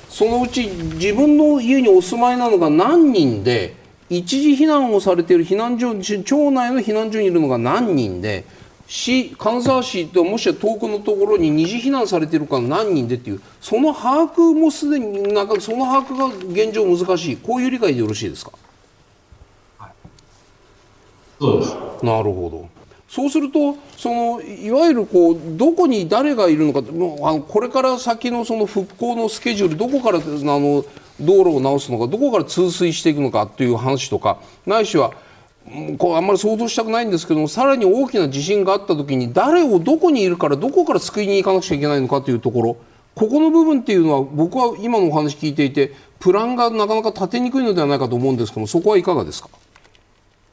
[SPEAKER 2] そのうち自分の家にお住まいなのが何人で一時避難をされている避難所町内の避難所にいるのが何人で市金沢市ともし遠くのところに二次避難されているか何人でっていうその把握もすでになんかその把握が現状難しい。こういう理解でよろしいですか、
[SPEAKER 7] そうです。
[SPEAKER 2] なるほど。そうするとそのいわゆるこうどこに誰がいるのかもうあのこれから先のその復興のスケジュールどこからあの道路を直すのかどこから通水していくのかという話とかないしはこうあんまり想像したくないんですけどもさらに大きな地震があった時に誰をどこにいるからどこから救いに行かなくちゃいけないのかというところここの部分っていうのは僕は今のお話聞いていてプランがなかなか立てにくいのではないかと思うんですけどもそこはいかがですか？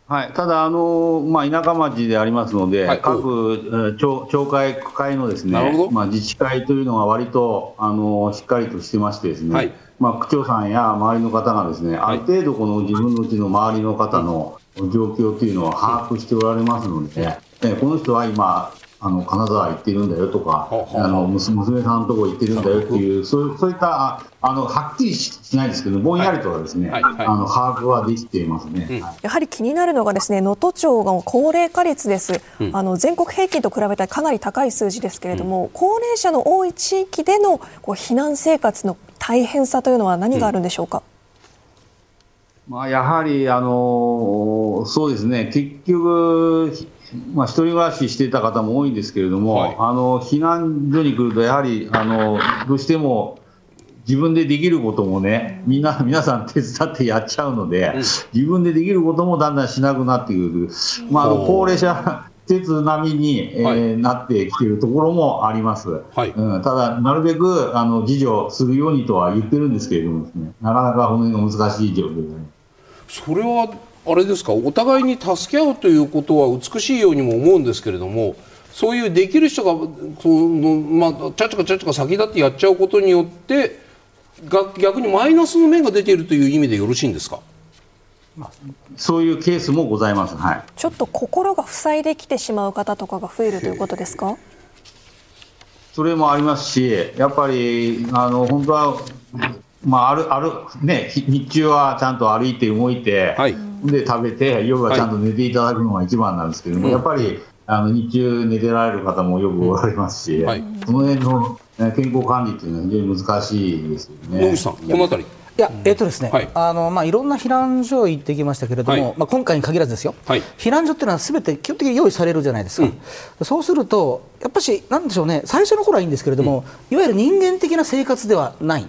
[SPEAKER 7] はい、ただ、あのまあ、田舎町でありますので、はい、各町町会、区会のですね、まあ、自治会というのが割とあのしっかりとしてましてですね、はい、まあ、区長さんや周りの方がですね、ある程度この自分のうちの周りの方の状況というのを把握しておられますので、ね、この人は今、あの金沢行ってるんだよとか、あの娘さんのとこ行ってるんだよっていう、そうそういったあのはっきりしないですけど、ぼんやりとはですね、はいはい。はい、あの把握はできていますね、うん、
[SPEAKER 1] やはり気になるのが、ですね能登町の高齢化率です、うん、あの全国平均と比べたらかなり高い数字ですけれども、うん、高齢者の多い地域でのこう避難生活の大変さというのは何があるんでしょうか？
[SPEAKER 7] まあ、やはり、あのそうですね、結局、まあ、一人暮らししていた方も多いんですけれども、はい、あの避難所に来ると、やはりあのどうしても自分でできることもね、みんな、皆さん手伝ってやっちゃうので、うん、自分でできることもだんだんしなくなってくる、まあ、あの高齢者施設並みに、えー、はい、なってきているところもあります、はい。うん、ただ、なるべくあの自助するようにとは言ってるんですけれども、ね、なかなか骨が難しい状況ですね。
[SPEAKER 2] それはあれですかお互いに助け合うということは美しいようにも思うんですけれどもそういうできる人がその、まあ、ちゃちゃかちゃちゃか先立ってやっちゃうことによって逆にマイナスの面が出ているという意味でよろしいんですか？
[SPEAKER 7] そういうケースもございます、はい、
[SPEAKER 1] ちょっと心が塞いできてしまう方とかが増えるということですか？
[SPEAKER 7] それもありますし、やっぱりあの本当は、まあ、あるあるね、日中はちゃんと歩いて動いて、はい、で食べて、夜はちゃんと寝ていただくのが一番なんですけども、はい、やっぱりあの日中寝てられる方もよくおられますし、はい、その辺の健康管理っていうのは非常に難しいですよね。
[SPEAKER 2] 野口さん、この辺り。
[SPEAKER 6] いや、えっとですね、はい、あのまあ、いろんな避難所行ってきましたけれども、はい、まあ、今回に限らずですよ、はい、避難所っていうのはすべて基本的に用意されるじゃないですか、うん、そうすると、やっぱし、なんでしょうね、最初の頃はいいんですけれども、うん、いわゆる人間的な生活ではない。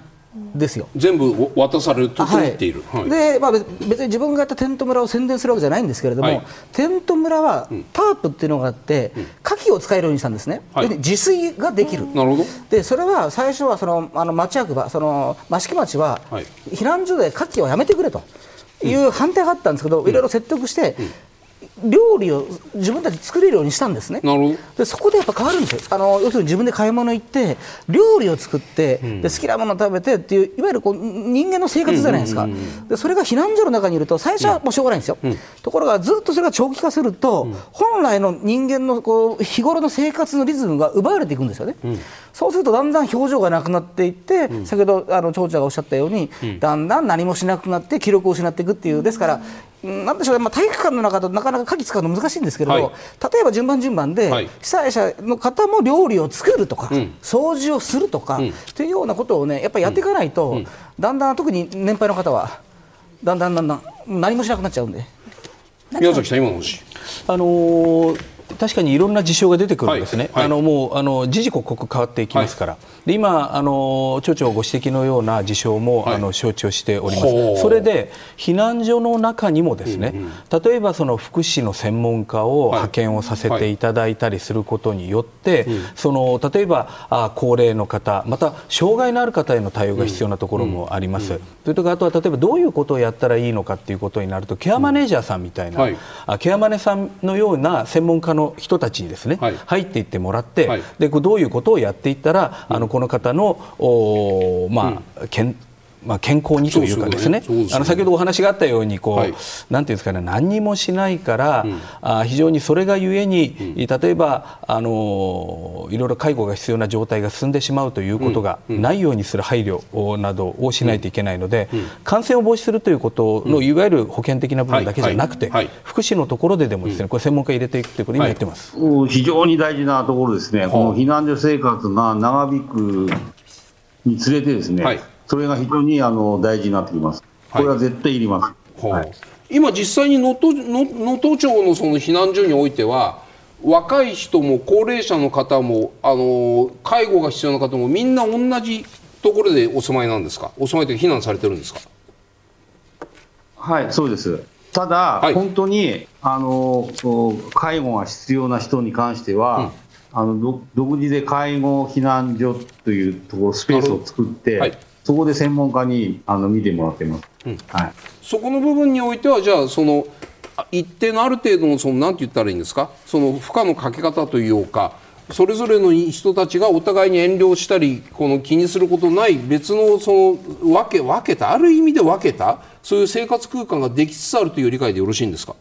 [SPEAKER 6] ですよ。
[SPEAKER 2] 全部渡されると言っている、
[SPEAKER 6] はい、でまあ、別に自分がやったテント村を宣伝するわけじゃないんですけれども、はい、テント村はタープっていうのがあって、うん、火器を使えるようにしたんですね、はい、で自炊ができる、
[SPEAKER 2] なるほど。
[SPEAKER 6] でそれは最初はそのあの町役場その益城町は、避難所で火器をやめてくれという反対があったんですけど、うん、いろいろ説得して、うん料理を自分たち作れるようにしたんですね。でそこでやっぱ変わるんですよあの要するに自分で買い物行って料理を作って、うん、で好きなものを食べてっていういわゆるこう人間の生活じゃないですか、でそれが避難所の中にいると最初はもうしょうがないんですよ、うん、ところがずっとそれが長期化すると、うん、本来の人間のこう日頃の生活のリズムが奪われていくんですよね。そうするとだんだん表情がなくなっていって、先ほどあの長者がおっしゃったように、だんだん何もしなくなって記録を失っていくっていうですからなんでしょうね、まあ、体育館の中だとなかなか鍵使うの難しいんですけど、はい、例えば順番順番で、はい、被災者の方も料理を作るとか、うん、掃除をするとか、うん、というようなことをねやっぱりやっていかないと、うん、だんだん特に年配の方はだんだんだんだん何もしなくなっちゃうんで。
[SPEAKER 2] 宮崎さん今の話。
[SPEAKER 5] あのー確かにいろんな事象が出てくるんですね、はい。はい、あのもうあの時々刻々変わっていきますから、はい、で今あの、町長ご指摘のような事象も、あの承知をしております、それで避難所の中にもですね、うんうん、例えばその福祉の専門家を派遣をさせていただいたりすることによって、その例えばあ高齢の方、また障害のある方への対応が必要なところもあります。うん。というとあとは例えばどういうことをやったらいいのかということになると、ケアマネージャーさんみたいな、あケアマネさんのような専門家の人たちにですね、はい、入っていってもらって、はい、でどういうことをやっていったら、あのこの方のお、まあ、うん、まあ、健康にというかですね、ね。ね、あの先ほどお話があったようにこう、はい、なんていうんですかね何にもしないから、うん、あ非常にそれがゆえに、うん、例えばあのいろいろ介護が必要な状態が進んでしまうということがないようにする配慮などをしないといけないので、うん、感染を防止するということの、いわゆる保険的な部分だけじゃなくて、はい。はい、福祉のところででもですね、これ専門家入れていくということを今言ってます、
[SPEAKER 7] 非常に大事なところですね、この避難所生活が長引くにつれてですね、それが非常にあの大事になってきます。これは絶対いります。はい、
[SPEAKER 2] 今実際に能登能登町のその避難所においては若い人も高齢者の方もあの介護が必要な方もみんな同じところでお住まいなんですか？お住まいで避難されてるんですか？
[SPEAKER 7] はい。そうです。ただ、はい、本当にあの介護が必要な人に関しては、うん。あの独自で介護避難所というところスペースを作って、はい、そこで専門家にあの見てもらってます、うん、はい、
[SPEAKER 2] そこの部分においてはじゃあその一定のある程度のそのなんて言ったらいいんですか？その負荷のかけ方というかそれぞれの人たちがお互いに遠慮したりこの気にすることない別のその分け分けたある意味で分けたそういう生活空間ができつつあるという理解でよろしいんですか？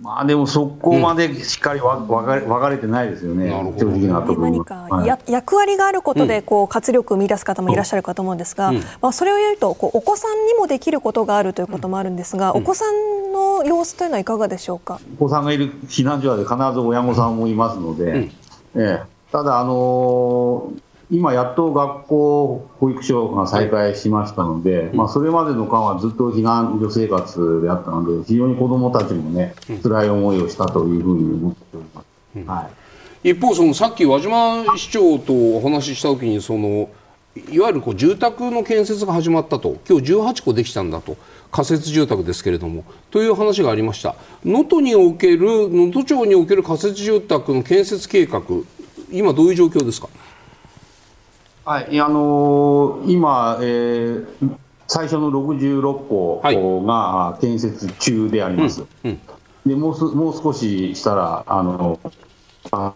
[SPEAKER 7] まあでもそこまでしっかり分かれ,、分かれてないですよね、正直なところ
[SPEAKER 1] 何かや、役割があることでこう活力を見出す方もいらっしゃるかと思うんですが、まあ、それを言うとこうお子さんにもできることがあるということもあるんですが、お子さんの様子というのはいかがでしょうか？
[SPEAKER 7] お子さんがいる避難所は必ず親御さんもいますので、ええ、ただ、あのー今やっと学校、保育所が再開しましたので、まあ、それまでの間はずっと避難所生活であったので、非常に子どもたちもね、辛い思いをしたというふうに思っております。はい、
[SPEAKER 2] 一方、そのさっき輪島市長とお話ししたときにその、いわゆるこう住宅の建設が始まったと、今日18個できたんだと、仮設住宅ですけれども、という話がありました、能登における、能登町における仮設住宅の建設計画、今、どういう状況ですか？
[SPEAKER 7] はい、あのー、今、えー、最初の66校が建設中であります。はいうん。うん、でもうすもう少ししたら、あのあ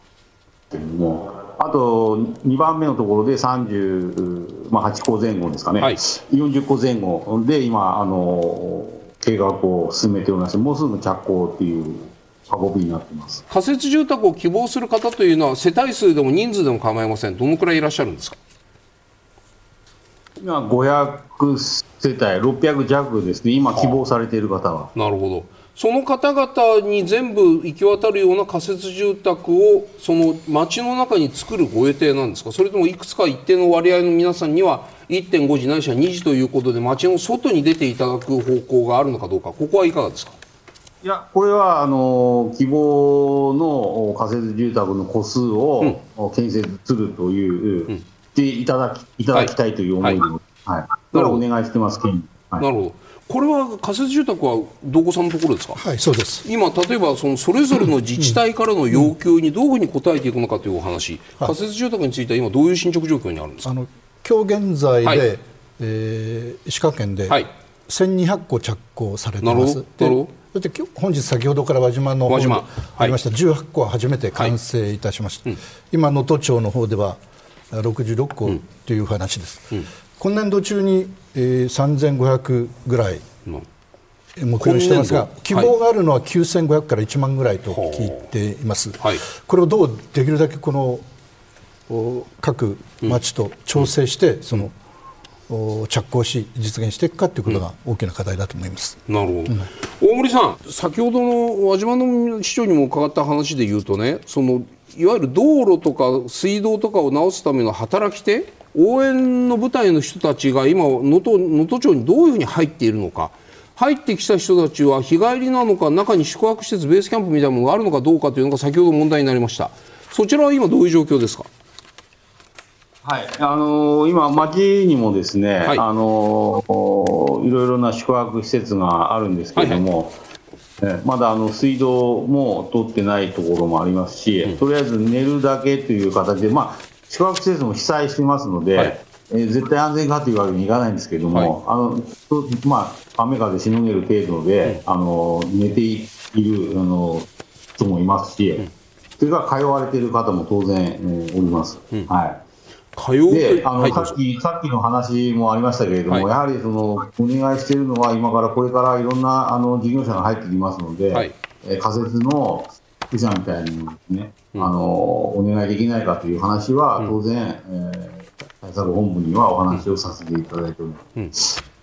[SPEAKER 7] も、あと2番目のところで38、まあ、校前後ですかね、はい、40校前後。で今、あの計画を進めておりまして、もうすぐ着工っていう運びになってます。
[SPEAKER 2] 仮設住宅を希望する方というのは、世帯数でも人数でも構いません、どのくらいいらっしゃるんですか？
[SPEAKER 7] 今、500世帯、600弱ですね、今、希望されている方は。
[SPEAKER 2] なるほど。その方々に全部行き渡るような仮設住宅をその町の中に作るご予定なんですか？それともいくつか一定の割合の皆さんには1.5時ないしは2時ということで町の外に出ていただく方向があるのかどうか。ここはいかがですか？
[SPEAKER 7] いやこれはあの希望の仮設住宅の戸数を建設するという、うんていただきいただきたいという思いで、はい。はい、それはお願いしてます、はい、
[SPEAKER 2] なるほど。これは仮設住宅はどこさんのところですか、
[SPEAKER 4] はい、そうです。
[SPEAKER 2] 今、例えばそのそれぞれの自治体からの要求にどういうふうに応えていくのかというお話、仮設住宅については今、どういう進捗状況にあるんですか？あの
[SPEAKER 4] 今日現在で、はい、えー、石川県で1200個着工されてます。なるほど。そして本日先ほどから輪島の方にありました。18個は初めて完成いたしました、はいうん、今能登町の方では66個という話です、うん、今年度中に、えー、3500ぐらい目標にしてますが希望があるのは9500から1万ぐらいと聞いています、はい、これをどうできるだけこの各町と調整して、その着工し実現していくかということが大きな課題だと思います、
[SPEAKER 2] なるほど、うん、大森さん先ほどの輪島の市長にも伺った話で言うとねそのいわゆる道路とか水道とかを直すための働き手応援の部隊の人たちが今能登町にどういうふうに入っているのか。入ってきた人たちは日帰りなのか中に宿泊施設ベースキャンプみたいなものがあるのかどうかというのが先ほど問題になりました。そちらは今どういう状況ですか？
[SPEAKER 7] はい。あのー、今、町にもですね、はい、あのー、いろいろな宿泊施設があるんですけれども、はいはいまだあの水道も通ってないところもありますし、うん、とりあえず寝るだけという形で、まあ、宿泊施設も被災してますので、はい、えー、絶対安全かというわけにいかないんですけれども、はい、あのまあ、雨風しのげる程度で、うん、あの寝ているあの人もいますし、うん、それから通われている方も当然、えー、おります。はい
[SPEAKER 2] 火曜
[SPEAKER 7] であの、はい、さっきさっきの話もありましたけれども、はい、やはりそのお願いしているのは、今からこれからいろんなあの事業者が入ってきますので、はい、え仮設の福者みたいにね、うん、あのお願いできないかという話は、当然、うん、えー、対策本部にはお話をさせていただいております。うん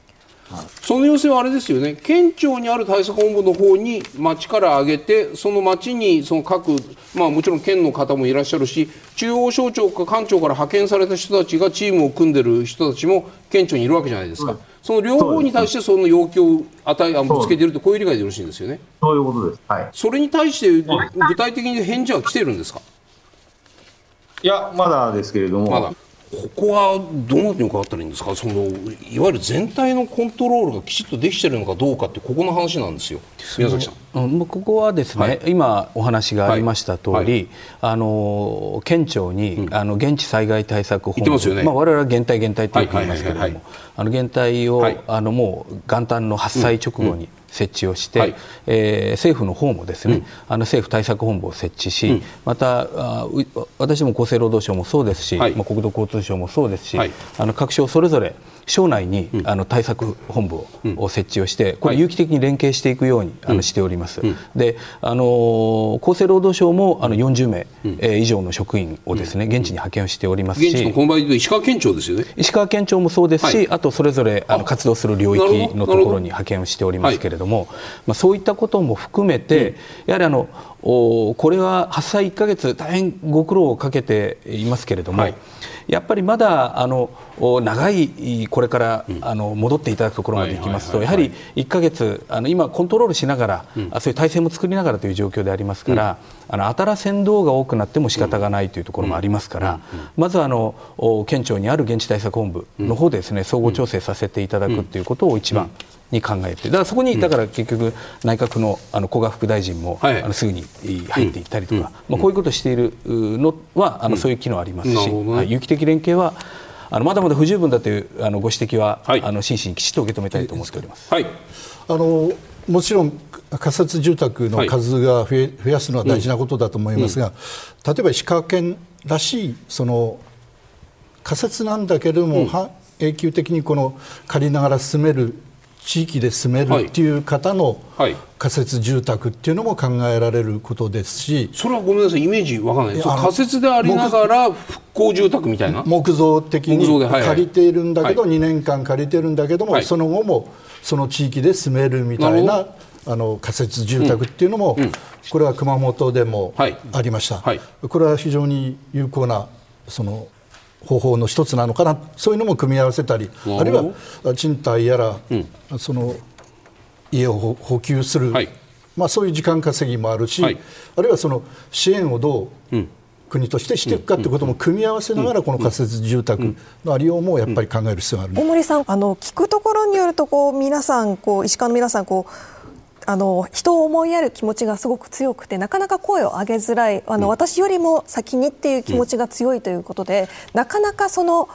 [SPEAKER 2] その要請はあれですよね、県庁にある対策本部の方に町から挙げて、その町にその各、まあ、もちろん県の方もいらっしゃるし、中央省庁か官庁から派遣された人たちがチームを組んでる人たちも県庁にいるわけじゃないですか、その両方に対してその要求を与えぶつけていると、こういう理解でよろしいんですよね。
[SPEAKER 7] そういうことです、はい、
[SPEAKER 2] それに対して具体的に返事は来てるんですか？
[SPEAKER 7] いや、まだですけれども。
[SPEAKER 2] まだここはどのように伺ったらいいんですか？そのいわゆる全体のコントロールがきちっとできているのかどうかってここの話なんですよ。宮崎さ
[SPEAKER 5] ん、うん、ここはですね、はい、今お話がありました通り、はい、あの県庁に、うん、あの現地災害対策本部、ね。まあ、我々は現隊現隊と言いますけれども、あの現隊を、あのもう元旦の発災直後に、設置をして、はい、えー、政府の方もですね、うん、あの政府対策本部を設置し、うん、またあ私も厚生労働省もそうですし、はい、まあ、国土交通省もそうですし、はい、あの各省それぞれ省内に、うん、あの対策本部を,、設置をしてこれ有機的に連携していくように、あのしております、であの厚生労働省もあの40名、え以上の職員をですね、現地に派遣をしておりますし。
[SPEAKER 2] 現地のこの場合石川県庁ですよね。
[SPEAKER 5] 石川県庁もそうですし、あとそれぞれあの活動する領域のところに派遣をしておりますけれども、まあ、そういったことも含めて、やはりあのこれは発災1か月大変ご苦労をかけていますけれども、はい、やっぱりまだあの長いこれからあの戻っていただくところまでいきますとやはり1か月あの今コントロールしながら、うん、そういう体制も作りながらという状況でありますから、うん、あの新先導が多くなっても仕方がないというところもありますから、まずあの県庁にある現地対策本部の方でですね総合調整させていただくということを一番、に考えてだからそこにだから結局内閣のあの古賀副大臣も、あのすぐに入っていったりとか、まあ、こういうことをしているのはあのそういう機能ありますし、はい、有機的連携はあのまだまだ不十分だというあのご指摘は、はい、あの真摯にきちっと受け止めたいと思っております。
[SPEAKER 4] はい、あのもちろん仮設住宅の数が増え、増やすのは大事なことだと思いますが、うん、例えば石川県らしいその仮設なんだけれども、うん、永久的にこの借りながら進める地域で住めるっていう方の仮設住宅っていうのも考えられることですし、
[SPEAKER 2] それはごめんなさいイメージわかんない。仮設でありながら復興住宅みたいな？
[SPEAKER 4] 木造的に借りているんだけど、2年間借りてるんだけども、その後もその地域で住めるみたいなあの仮設住宅っていうのも、これは熊本でもありました、これは非常に有効なその方法の一つなのかな。そういうのも組み合わせたりあるいは賃貸やら、うん、その家を補給する、はい、まあ、そういう時間稼ぎもあるし、はい、あるいはその支援をどう、うん。国としてしていくかということも組み合わせながらこの仮設住宅のありようもやっぱり考える必要がある、
[SPEAKER 1] 大森さんあの聞くところによるとこう皆さんこう石川の皆さんこうあの人を思いやる気持ちがすごく強くてなかなか声を上げづらいあの、うん、私よりも先にっていう気持ちが強いということで、うん、なかなかその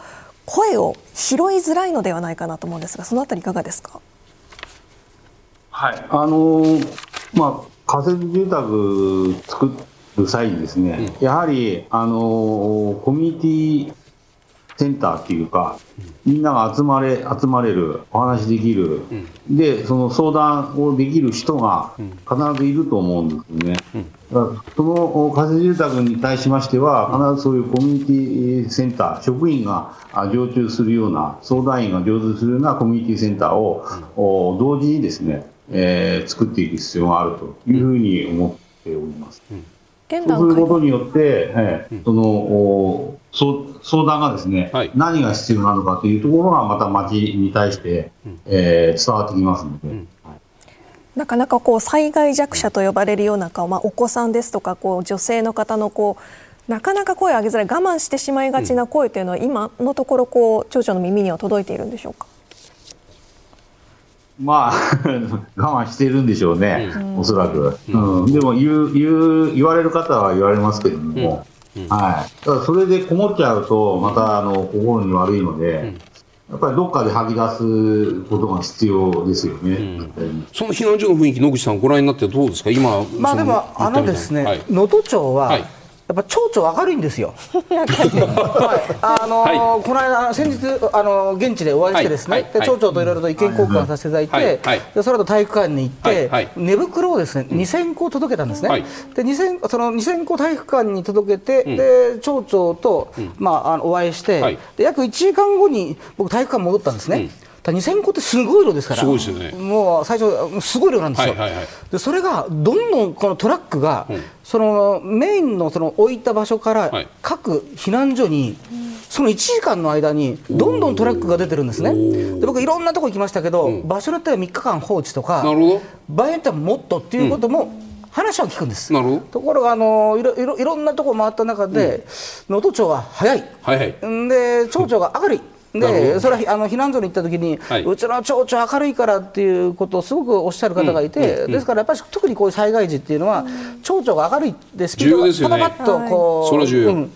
[SPEAKER 1] 声を拾いづらいのではないかなと思うんですがそのあたりいかがですか？
[SPEAKER 7] はい。あのー、まあ仮設住宅作る際にですね、うん、やはりあのー、コミュニティセンターっていうか、みんなが集まれ集まれる、お話できる、うん、で、その相談をできる人が必ずいると思うんですよね。うん、その仮設住宅に対しましては、必ずそういうコミュニティセンター、職員が常駐するような、相談員が常駐するようなコミュニティセンターを、同時にですね、えー、作っていく必要があるというふうに思っております。うん。そうすることによって、えー、その相談がですね、はい、何が必要なのかというところがまた町に対して、うん、えー、伝わってきますので。うん。
[SPEAKER 1] なかなかこう災害弱者と呼ばれるような顔、まあ、お子さんですとかこう女性の方のこうなかなか声を上げづらい我慢してしまいがちな声というのは、今のところこう町長の耳には届いているんでしょうか？
[SPEAKER 7] まあ 我慢しているんでしょうね、うん、おそらく、うん、でも言う言う言われる方は言われますけれども、はい、ただそれでこもっちゃうと、またあの心に悪いので、やっぱりどっかで吐き出すことが必要ですよね、うん、
[SPEAKER 2] その避難所の雰囲気、野口さん、ご覧になってどうですか、今、
[SPEAKER 6] まあでも、あのですね、能登、町は、はいやっぱ町長明るいんですよ。はい、あのーはい、この間先日あのー、現地でお会いしてですね、はい、で町長といろいろと意見交換させていただいて、でその後体育館に行って、寝袋をですね2000個届けたんですね。で2000その2000個体育館に届けて、うん、で町長と、うん、まああのお会いして、で約1時間後に僕体育館戻ったんですね。うん2000個ってすごい量ですから、すごいですよね、もう最初、すごい量なんですよ、はいはいはい、でそれがどんどんこのトラックが、うん、そのメインのその置いた場所から各避難所に、その1時間の間にどんどんトラックが出てるんですね、で僕、いろんなとこ行きましたけど、うん、場所によっては3日間放置とか、場合によってはもっとっていうことも、話は聞くんです。ところがあのいろいろいろんなところ回った中で能登、町は早い、はい。はい、で町長が明るい。でそれはあの避難所に行った時に、はい、うちの町長明るいからっていうことをすごくおっしゃる方がいて、うん、ですからやっぱり特にこういう災害時っていうのは、うん、町長が明るいでスピードがパパッとこう、
[SPEAKER 2] そうん、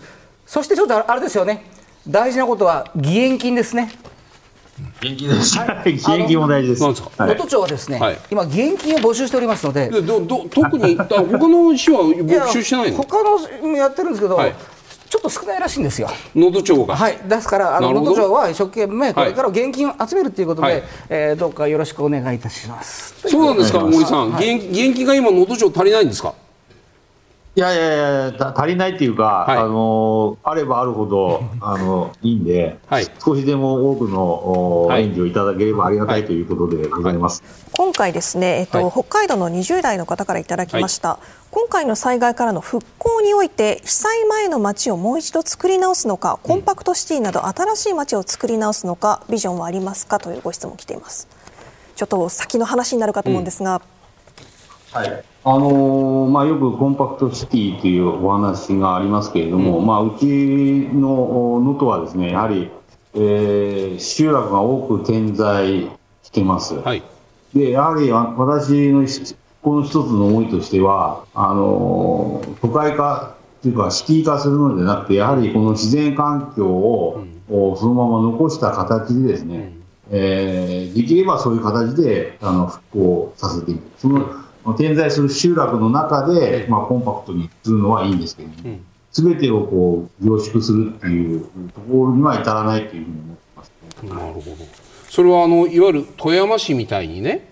[SPEAKER 6] そして町長あれですよね。大事なことは義援金ですね。
[SPEAKER 7] 現金です。はい、現金も大事です。能
[SPEAKER 6] 登町はですね、はい、今現金を募集しておりますので、で
[SPEAKER 2] どど特に他の市は募集してないの？
[SPEAKER 6] 他のやってるんですけど。はいちょっと少ないらしいんですよ。
[SPEAKER 2] 能登町が。
[SPEAKER 6] はい。ですからあの能登町は一生懸命これから現金を集めるということで、はい、えー、どうかよろしくお願いいたします。
[SPEAKER 2] そうなんですか、森さん。はい、現現金が今能登町足りないんですか？
[SPEAKER 7] いやいやいや、足りないっていうか、はい、あのあればあるほど あのいいんで、はい、少しでも多くの援助をいただければありがたいということでございます、
[SPEAKER 1] 今回ですね、えっと北海道の20代の方からいただきました、今回の災害からの復興において被災前の街をもう一度作り直すのかコンパクトシティなど新しい街を作り直すのかビジョンはありますかというご質問来ています。ちょっと先の話になるかと思うんですが、
[SPEAKER 7] うん、はいあのまあ、よくコンパクトシティというお話がありますけれども、うん。まあ、うちの能登はですねやはり、えー、集落が多く点在してます。はい、でやはり私のこの一つの思いとしてはあの都会化というかシティ化するのではなくてやはりこの自然環境を、うん、そのまま残した形でですね、うん、えー、できればそういう形であの復興させていく。その点在する集落の中で、まあ、コンパクトにするのはいいんですけどす、べ、てをこう凝縮するっていうところには至らないというふうに思ってます、
[SPEAKER 2] なるほど。それはあのいわゆる富山市みたいにね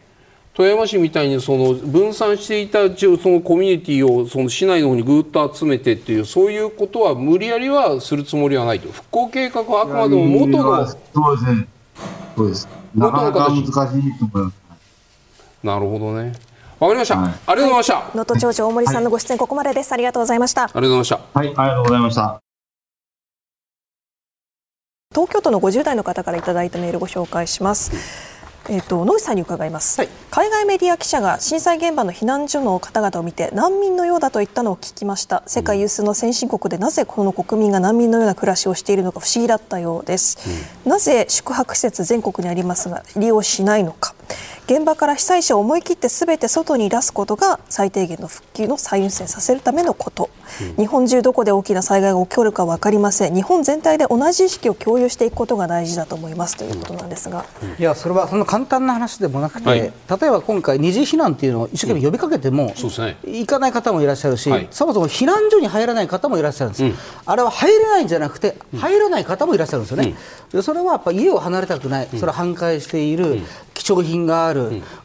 [SPEAKER 2] 富山市みたいにその分散していたそのコミュニティをその市内の方にぐっと集めてっていうそういうことは無理やりはするつもりはないと。復興計画はあくまでも元の
[SPEAKER 7] そうですね。そうです。なかなか難しいと思います。
[SPEAKER 2] なるほどねわかりました、はい、ありがとうございました。
[SPEAKER 1] 能登町長大森さんのご出演、ここまでです。ありがとうございました。あ
[SPEAKER 2] りがとうございました。
[SPEAKER 7] はい、ありがとうございました。
[SPEAKER 1] 東京都の50代の方からいただいたメールご紹介します。えーと、野口さんに伺います、はい、海外メディア記者が震災現場の避難所の方々を見て難民のようだと言ったのを聞きました世界有数の先進国でなぜこの国民が難民のような暮らしをしているのか不思議だったようです、うん、なぜ宿泊施設全国にありますが利用しないのか現場から被災者を思い切ってすべて外に出すことが最低限の復旧の最優先させるためのこと、うん、日本中どこで大きな災害が起こるか分かりません。日本全体で同じ意識を共有していくことが大事だと思います。ということなんですが、
[SPEAKER 6] いやそれはその簡単な話でもなくて、はい、例えば今回二次避難っていうのを一生懸命呼びかけても、うん。ね、行かない方もいらっしゃるし、はい、そもそも避難所に入らない方もいらっしゃるんです、うん、あれは入れないんじゃなくて入らない方もいらっしゃるんですよね、でそれはやっぱ家を離れたくない、それは反対している、貴重品がある、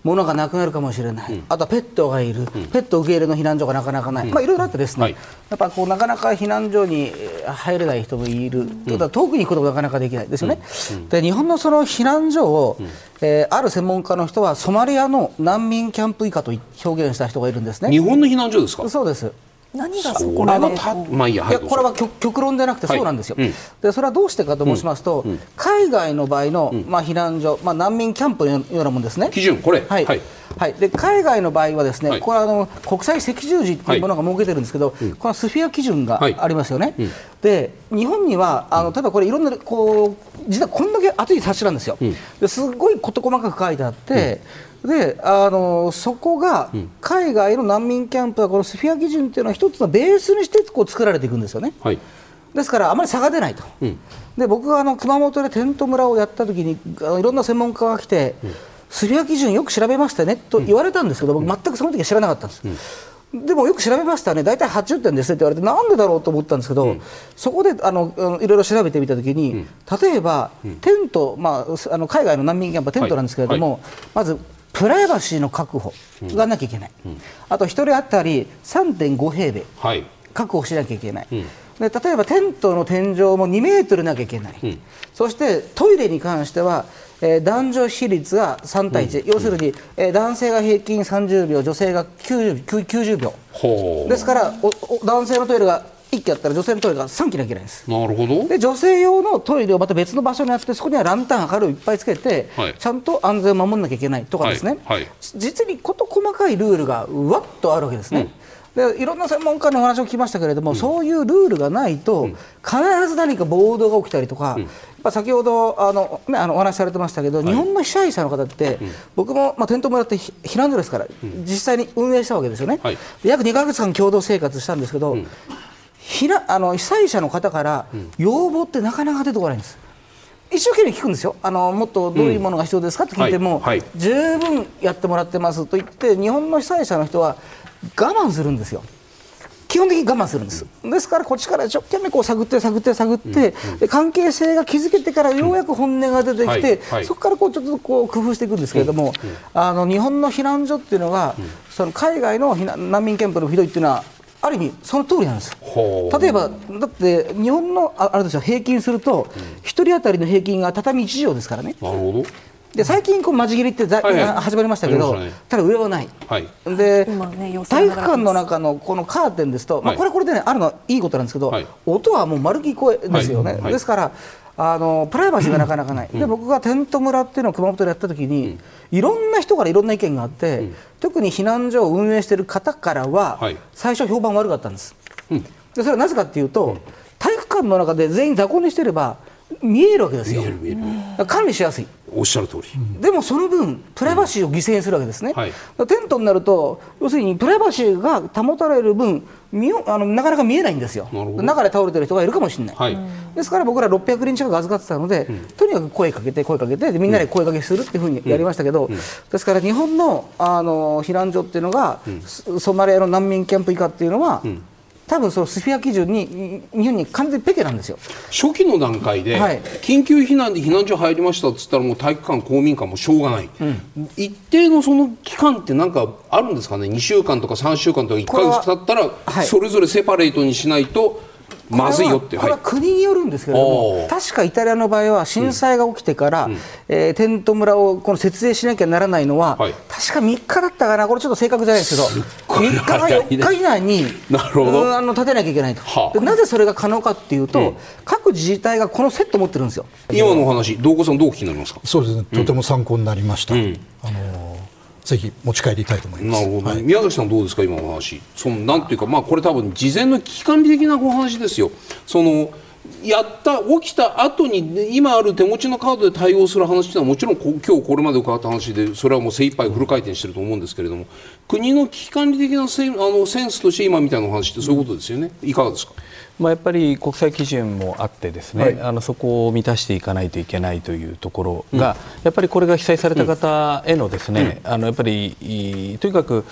[SPEAKER 6] ものがなくなるかもしれない、あとはペットがいる、ペット受け入れの避難所がなかなかない、まあ、い。ろいろあってですね、やっぱこうなかなか避難所に入れない人もいる、ということは遠くに行くこともなかなかできない。ですよね。で日本のその避難所を、えー、ある専門家の人はソマリアの難民キャンプ以下と表現した人がいるんですね。
[SPEAKER 2] 日本の避難所ですか？
[SPEAKER 6] そうです
[SPEAKER 1] 何がそこれ
[SPEAKER 6] はまあいいや、はい、これは極論でなくてそうなんですよ、はいうん、でそれはどうしてかと申しますと、うん、海外の場合の、まあ、避難所、まあ、難民キャンプのようなもんですね。
[SPEAKER 2] 基準これ。
[SPEAKER 6] はい、はい。はい、で海外の場合はですね、はい、これはあの国際赤十字というものが設けてるんですけど、はい、このスフィア基準がありますよね、はい、で日本にはあの例えばこれいろんなこう実はこんだけ厚い冊子なんですよ、うん、ですごい事細かく書いてあって、うん、であのそこが海外の難民キャンプはこのスフィア基準っていうのは一つのベースにしてこう作られていくんですよね。ですからあまり差が出ないと、うん、で僕があの熊本でテント村をやった時にいろんな専門家が来て、スリア基準よく調べましたねと言われたんですけど、僕、全くその時は知らなかったんです。でもよく調べましたね、大体80点ですって言われて、なんでだろうと思ったんですけど、うん、そこであのいろいろ調べてみたときに、うん、例えば、うん、テント、まあ、あの海外の難民キャンプはテントなんですけれども、はい。はい、まずプライバシーの確保がなきゃいけない、あと1人当たり3.5平米、はい、確保しなきゃいけない。で例えばテントの天井も2メートルなきゃいけない、そしてトイレに関してはえー、男女比率が3対1、うん、要するに、えー、男性が平均30秒、女性が 90, 90秒、ですからおお男性のトイレが1機あったら女性のトイレが3機なきゃいけないんです。
[SPEAKER 2] なるほど。
[SPEAKER 6] で女性用のトイレをまた別の場所にあってそこにはランタン明るいいっぱいつけて、はい、ちゃんと安全を守らなきゃいけないとかですね、はいはい、実に事細かいルールがうわっとあるわけですね。うん。でいろんな専門家のお話を聞きましたけれども、うん、そういうルールがないと、必ず何か暴動が起きたりとか、うん、や先ほどあの、ね、あのお話しされてましたけど、はい、日本の被災者の方って、うん、僕も、まあ、テント村って避難所ですから、実際に運営したわけですよね、はい、約2か月間共同生活したんですけど、ひなあの被災者の方から要望ってなかなか出てこないんです。一生懸命聞くんですよ。あの、もっとどういうものが必要ですかって聞いても、うん。はい。はい、十分やってもらってますと言って、日本の被災者の人は我慢するんですよ。基本的に我慢するんです、ですからこっちから一生懸命こう探って探って探って、うん、関係性が築けてからようやく本音が出てきて、はい、そこからこうちょっとこう工夫していくんですけれども、あの日本の避難所っていうのは、その海外の避難難民キャンプのひどいっていうのはある意味その通りなんです例えばだって日本のあれですよ平均すると1人当たりの平均が畳1畳ですからね。
[SPEAKER 2] なるほど。
[SPEAKER 6] で最近こう間仕切りってざ、はいはい、始まりましたけど、ね、ただ上はない、はい、で、ね、体育館の中のこのカーテンですと、まあ、これこれでねあるのはいいことなんですけど、はい、音はもう丸聞こえですよね、ですからあのプライバシーがなかなかない、うん、で僕がテント村っていうのを熊本でやった時に、うん、いろんな人からいろんな意見があって、うん、特に避難所を運営している方からは、はい、最初評判悪かったんです、でそれはなぜかっていうと、体育館の中で全員雑魚にしてれば見えるわけですよ。管理しやすい。
[SPEAKER 2] おっしゃる通り、
[SPEAKER 6] でもその分プライバシーを犠牲にするわけですね、はい、テントになると要するにプライバシーが保たれる分見よあのなかなか見えないんですよ。中で倒れてる人がいるかもしれない、はい、ですから僕ら600人近く預かってたので、うん、とにかく声かけて声かけてみんなで声かけするっていうふうにやりましたけど、うん。うん、ですから日本のあの避難所っていうのが、ソマリアの難民キャンプ以下っていうのは、多分そのスフィア基準に日本に完全ペケなんですよ。
[SPEAKER 2] 初期の段階で、緊急避難で避難所入りましたっつったらもう体育館公民館もしょうがない、うん、一定のその期間って何かあるんですかね？2週間とか3週間とか1か月経ったらそれぞれセパレートにしないとまずいよって
[SPEAKER 6] これは国によるんですけれども、確かイタリアの場合は震災が起きてから、うん、えー、テント村をこの設営しなきゃならないのは、はい、確か3日だったかな、これちょっと正確じゃないですけど、3日か4日以内になるほど。あの立てなきゃいけないと、はあ、なぜそれが可能かっていうと、うん、各自治体がこのセット持ってるんですよ。
[SPEAKER 2] 今のお話、道後さん、どうお聞きになりますか？
[SPEAKER 4] そうですね、とても参考になりました。あのぜひ持ち帰りたいと思います。
[SPEAKER 2] はい、宮崎さんどうですか？今の話。そのなんていうかまあこれ多分事前の危機管理的なお話ですよ。そのやった起きた後に今ある手持ちのカードで対応する話というのはもちろん今日これまで伺った話でそれはもう精一杯フル回転してると思うんですけれども国の危機管理的なセあのセンスとして今みたいなお話ってそういうことですよね。いかがですか？
[SPEAKER 5] まあ、やっぱり国際基準もあってですね、はい、あのそこを満たしていかないといけないというところが、うん、やっぱりこれが被災された方へのですね、うん、あのやっぱりとにかく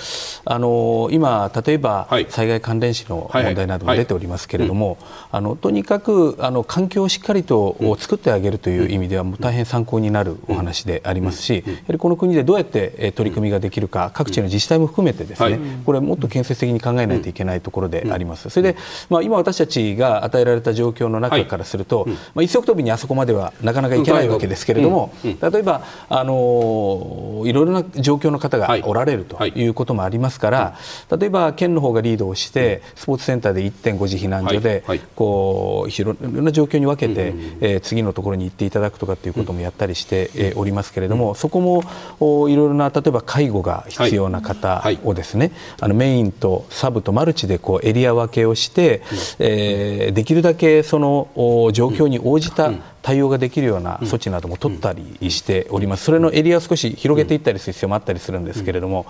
[SPEAKER 5] あの今例えば災害関連死の問題なども出ておりますけれども、あのとにかくあの環境をしっかりと作ってあげるという意味ではもう大変参考になるお話でありますし、やはりこの国でどうやって取り組みができるか各地の自治体も含めてですね、これもっと建設的に考えないといけないところであります。それでまあ今私たちちが与えられた状況の中からすると、はいうん、まあ、一足飛びにあそこまではなかなかいけないわけですけれども、うん。うん、例えば、あのいろいろな状況の方がおられるとい。うこともありますから、例えば県の方がリードをしてスポーツセンターで1.5次避難所で、こういろんな状況に分けて、えー、次のところに行っていただくとかっていうこともやったりして、えおりますけれども、そこもおいろいろな例えば介護が必要な方をですね、あのメインとサブとマルチでこうエリア分けをして、えーえー、できるだけその状況に応じた対応ができるような措置なども取ったりしております、それのエリアを少し広げていったりする必要もあったりするんですけれども、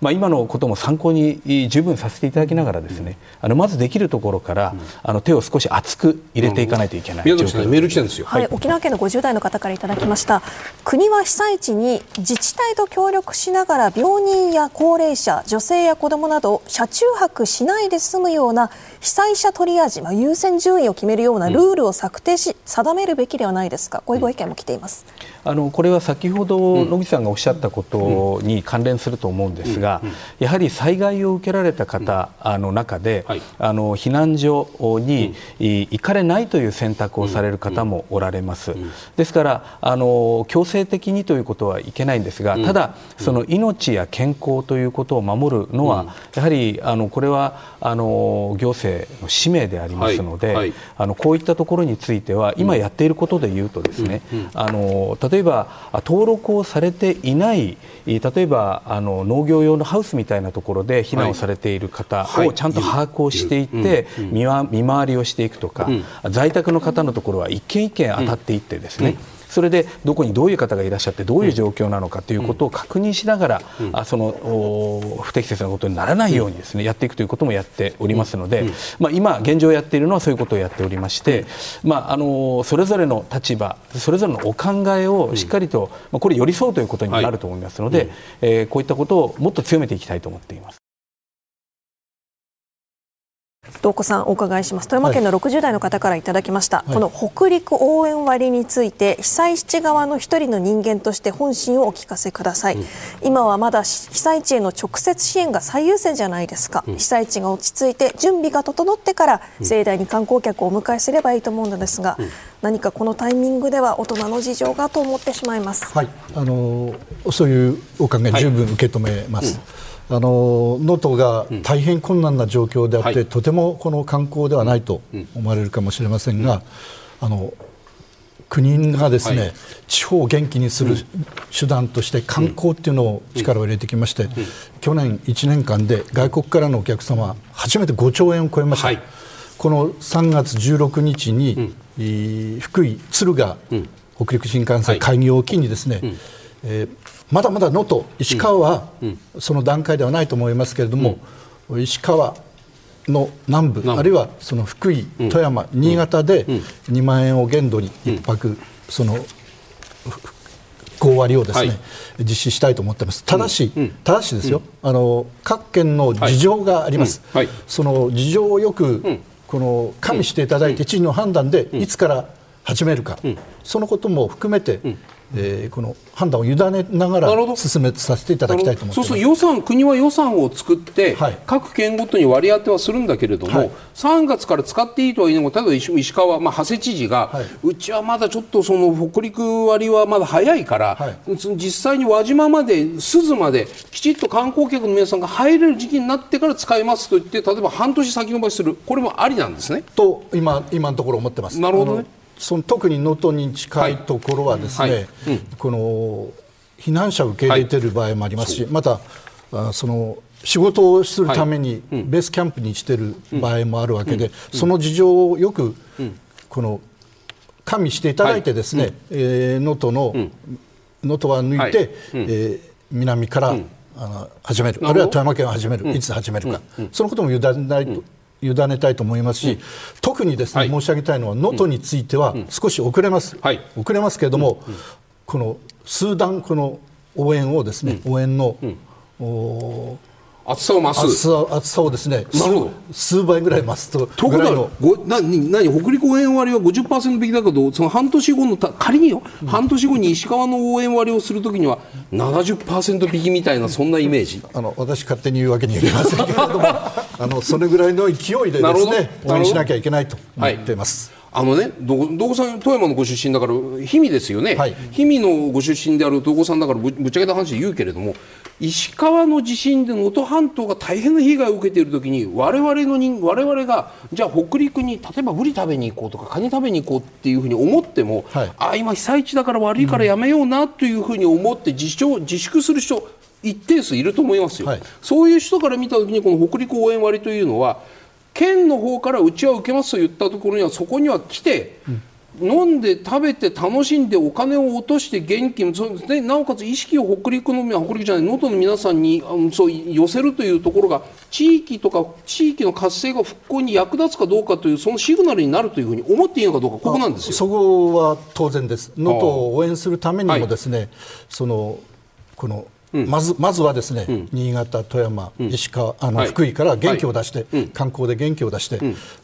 [SPEAKER 5] まあ、今のことも参考に十分させていただきながらですね、あのまずできるところから、あの手を少し厚く入れていかないといけない
[SPEAKER 2] 状況メール来たんですよ、
[SPEAKER 1] はい、沖縄県の50代の方からいただきました。国は被災地に自治体と協力しながら病人や高齢者女性や子どもなど車中泊しないで済むような被災者トリアージ、まあ、優先順位を決めるようなルールを策定し、定めるべきではないですかこういうご意見も来ています。
[SPEAKER 5] あのこれは先ほど野口さんがおっしゃったことに関連すると思うんですが、やはり災害を受けられた方の中で、あの避難所に行かれないという選択をされる方もおられます。ですからあの強制的にということはいけないんですが、ただその命や健康ということを守るのは、やはりあのこれはあの行政の使命でありますので、あのこういったところについては今やっていることでいうとですね、あの例えば登録をされていない例えばあの農業用のハウスみたいなところで避難をされている方をちゃんと把握をしていって見回りをしていくとか、在宅の方のところは一軒一軒当たっていってですね、それでどこにどういう方がいらっしゃってどういう状況なのかということを確認しながら、うん、あその不適切なことにならないようにですね、やっていくということもやっておりますので、まあ、今現状やっているのはそういうことをやっておりまして、まあ、あのそれぞれの立場それぞれのお考えをしっかりと、まあ、これ寄り添うということになると思いますので、はい、えー、こういったことをもっと強めていきたいと思っています。
[SPEAKER 1] 道子さんお伺いします。富山県の60代の方からいただきました、はい、この北陸応援割について被災地側の一人の人間として本心をお聞かせください、うん、今はまだ被災地への直接支援が最優先じゃないですか、うん、被災地が落ち着いて準備が整ってから盛大に観光客をお迎えすればいいと思うのですが、うん、何かこのタイミングでは大人の事情がと思ってしまいます。
[SPEAKER 4] はい。あのそういうお考え十分受け止めます、はいあの能登が大変困難な状況であって、うん、とてもこの観光ではないと思われるかもしれませんが、あの国がですね、はい、地方を元気にする手段として観光っていうのを力を入れてきまして、去年1年間で外国からのお客様初めて5兆円を超えました、はい、この3月16日に、うん、福井、敦賀、うん、北陸新幹線開業を機にですね、はいえー、まだまだ能登、石川はその段階ではないと思いますけれども、うん、石川の南部、あるいはその福井、富山、新潟で2万円を限度に1泊、その5割をですね、はい、実施したいと思っています。ただし、うん、ただしですよ、うん、あの各県の事情があります。はい。はい、その事情をよく、この加味していただいて、知事の判断でいつから始めるか、そのことも含めて、えー、この判断を委ねながら進めさせていただきたいと思ってそうすると
[SPEAKER 2] 予算国は予算を作って、はい、各県ごとに割り当てはするんだけれども、はい、3月から使っていいとは言いながら例えば石川、まあ、長谷知事が、はい、うちはまだちょっとその北陸割はまだ早いから、はい、実際に輪島まで珠洲まできちっと観光客の皆さんが入れる時期になってから使いますと言って例えば半年先延ばしするこれもありなんですね。
[SPEAKER 4] と今今のところ思ってます。
[SPEAKER 2] なるほどね
[SPEAKER 4] その特に能登に近いところはですね、はい。はいうん、この避難者を受け入れている場合もありますし、はい、またその仕事をするためにベースキャンプにしている場合もあるわけで、その事情をよくこの加味していただいてですね能登、の能登は抜いて、えー、南から、あの始める。あるいは富山県を始める、いつ始めるか、そのことも委ねないと。委ねたいと思いますし、うん、特にですね、はい、申し上げたいのは能登については少し遅れます、はい、遅れますけれども、この数段この応援をですね、応援の、
[SPEAKER 2] お厚さを増す。
[SPEAKER 4] 厚さ厚さをですねなるほど。数倍ぐらい増すと
[SPEAKER 2] ところが何何北陸応援割は50%引きだけどその半年後の仮によ、うん、半年後に石川の応援割をするときには70%引きみたいなそんなイメージ。
[SPEAKER 4] あの私勝手に言うわけにはいきませんけれどもあのそれぐらいの勢いでですね応援しなきゃいけないと思っています。
[SPEAKER 2] はいあのね、道後さん、富山のご出身だから、氷見ですよね、はい、氷見のご出身である道後さんだからぶ、ぶっちゃけた話で言うけれども、石川の地震で能登半島が大変な被害を受けているときに、われわれの人我々が、じゃあ北陸に例えばブリ食べに行こうとか、カニ食べに行こうっていうふうに思っても、はい、あ今、被災地だから悪いからやめようなというふうに思って自主、自粛する人、一定数いると思いますよ、はい、そういう人から見たときに、この北陸応援割というのは、県の方からうちは受けますと言ったところにはそこには来て、うん、飲んで食べて楽しんでお金を落として元気でなおかつ意識を北陸の北陸じゃない能登の皆さんにそう寄せるというところが地域とか地域の活性が復興に役立つかどうかというそのシグナルになるというふうに思っていいのかどうかここなんですよ。
[SPEAKER 4] そこは当然です。能登を応援するためにもですね、はい、そのこのまずまずはですね、うん、新潟、富山、うん、石川あの、はい、福井から元気を出して、はい、観光で元気を出して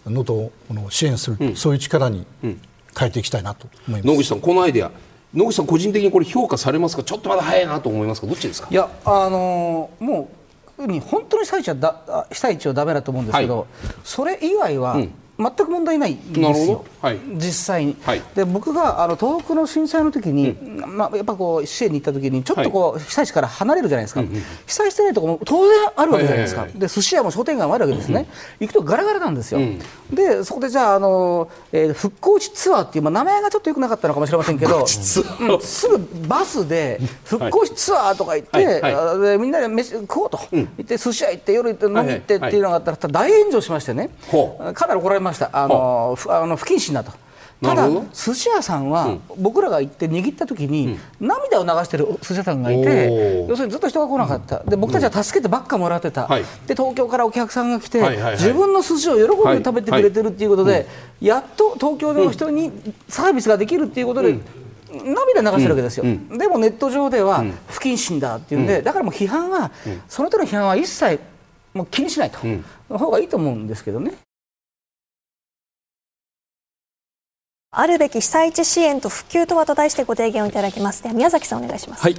[SPEAKER 4] 能登、を支援する、そういう力に変えていきたいなと思います。
[SPEAKER 2] 野口さん、このアイデア野口さん、個人的にこれ評価されますか？ちょっとまだ早いなと思いますかどっちですか？
[SPEAKER 6] いや、あのー、もう本当に被災地はだ被災地はだめだと思うんですけど、はい、それ以外は、全く問題ないんですよ、はい、実際に。はい、で僕があの東北の震災の時に、うん、まあ、やっぱこう支援に行った時にちょっとこう、被災地から離れるじゃないですか、うんうん、被災してないところも当然あるわけじゃないですか、はいはいはい、で寿司屋も商店街もあるわけですね、うん、行くとガラガラなんですよ、うん、でそこでじゃああの、えー、復興地ツアーっていう、まあ、名前がちょっとよくなかったのかもしれませんけど、うん、すぐバスで復興地ツアーとか行って、みんなで飯食おうと、行って寿司屋行って夜行って飲み行ってっていうのがあったら大炎上しましてね、かなり怒られました。あのあの不謹慎だと。ただ寿司屋さんは僕らが行って握った時に涙を流してる寿司屋さんがいて要するにずっと人が来なかった。で僕たちは助けてばっかもらってた、で東京からお客さんが来て、自分の寿司を喜んで食べてくれてるっていうことで、やっと東京の人にサービスができるっていうことで、涙流してるわけですよ、うん、でもネット上では不謹慎だっていうんで、だからもう批判は、その手の批判は一切もう気にしないと、の方がいいと思うんですけどね。
[SPEAKER 1] あるべき被災地支援と復旧とはと題してご提言をいただきます。では宮崎さんお願いします。
[SPEAKER 5] はい。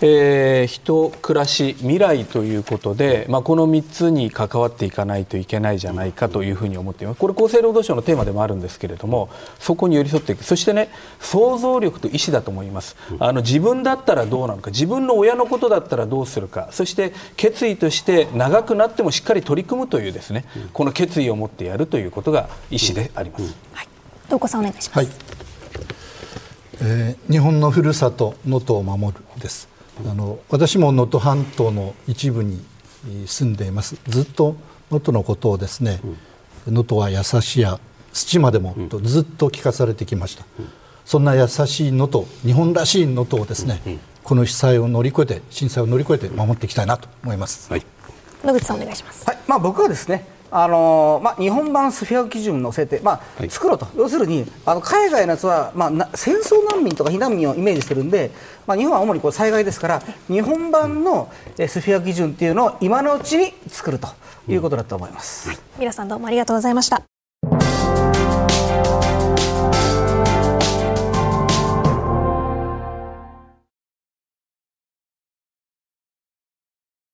[SPEAKER 5] えー、人、暮らし、未来ということで、まあ、この3つに関わっていかないといけないじゃないかというふうに思っています、これ、厚生労働省のテーマでもあるんですけれども、そこに寄り添っていく、そしてね、想像力と意思だと思います、あの自分だったらどうなのか、自分の親のことだったらどうするか、そして決意として長くなってもしっかり取り組むという、ですねこの決意を持ってやるということが意思であります。はい、
[SPEAKER 1] どうさんお願いします、はい。
[SPEAKER 4] えー、日本のふるさと能登を守るです。あの私も能登半島の一部に住んでいます。ずっと能登のことをですね能登、は優しいや土までもとずっと聞かされてきました、そんな優しい能登日本らしい能登をですね、この被災を乗り越えて震災を乗り越えて守っていきたいなと思います、はい、
[SPEAKER 1] 野口さんお願いします、
[SPEAKER 6] はい。まあ、僕はですねあのまあ、日本版スフィア基準の制定、まあ、作ろうと、はい、要するにあの海外のやつは、まあ、戦争難民とか避難民をイメージしてるんで、まあ、日本は主にこう災害ですから日本版のスフィア基準っていうのを今のうちに作るということだと思います、
[SPEAKER 1] 皆さんどうもありがとうございました。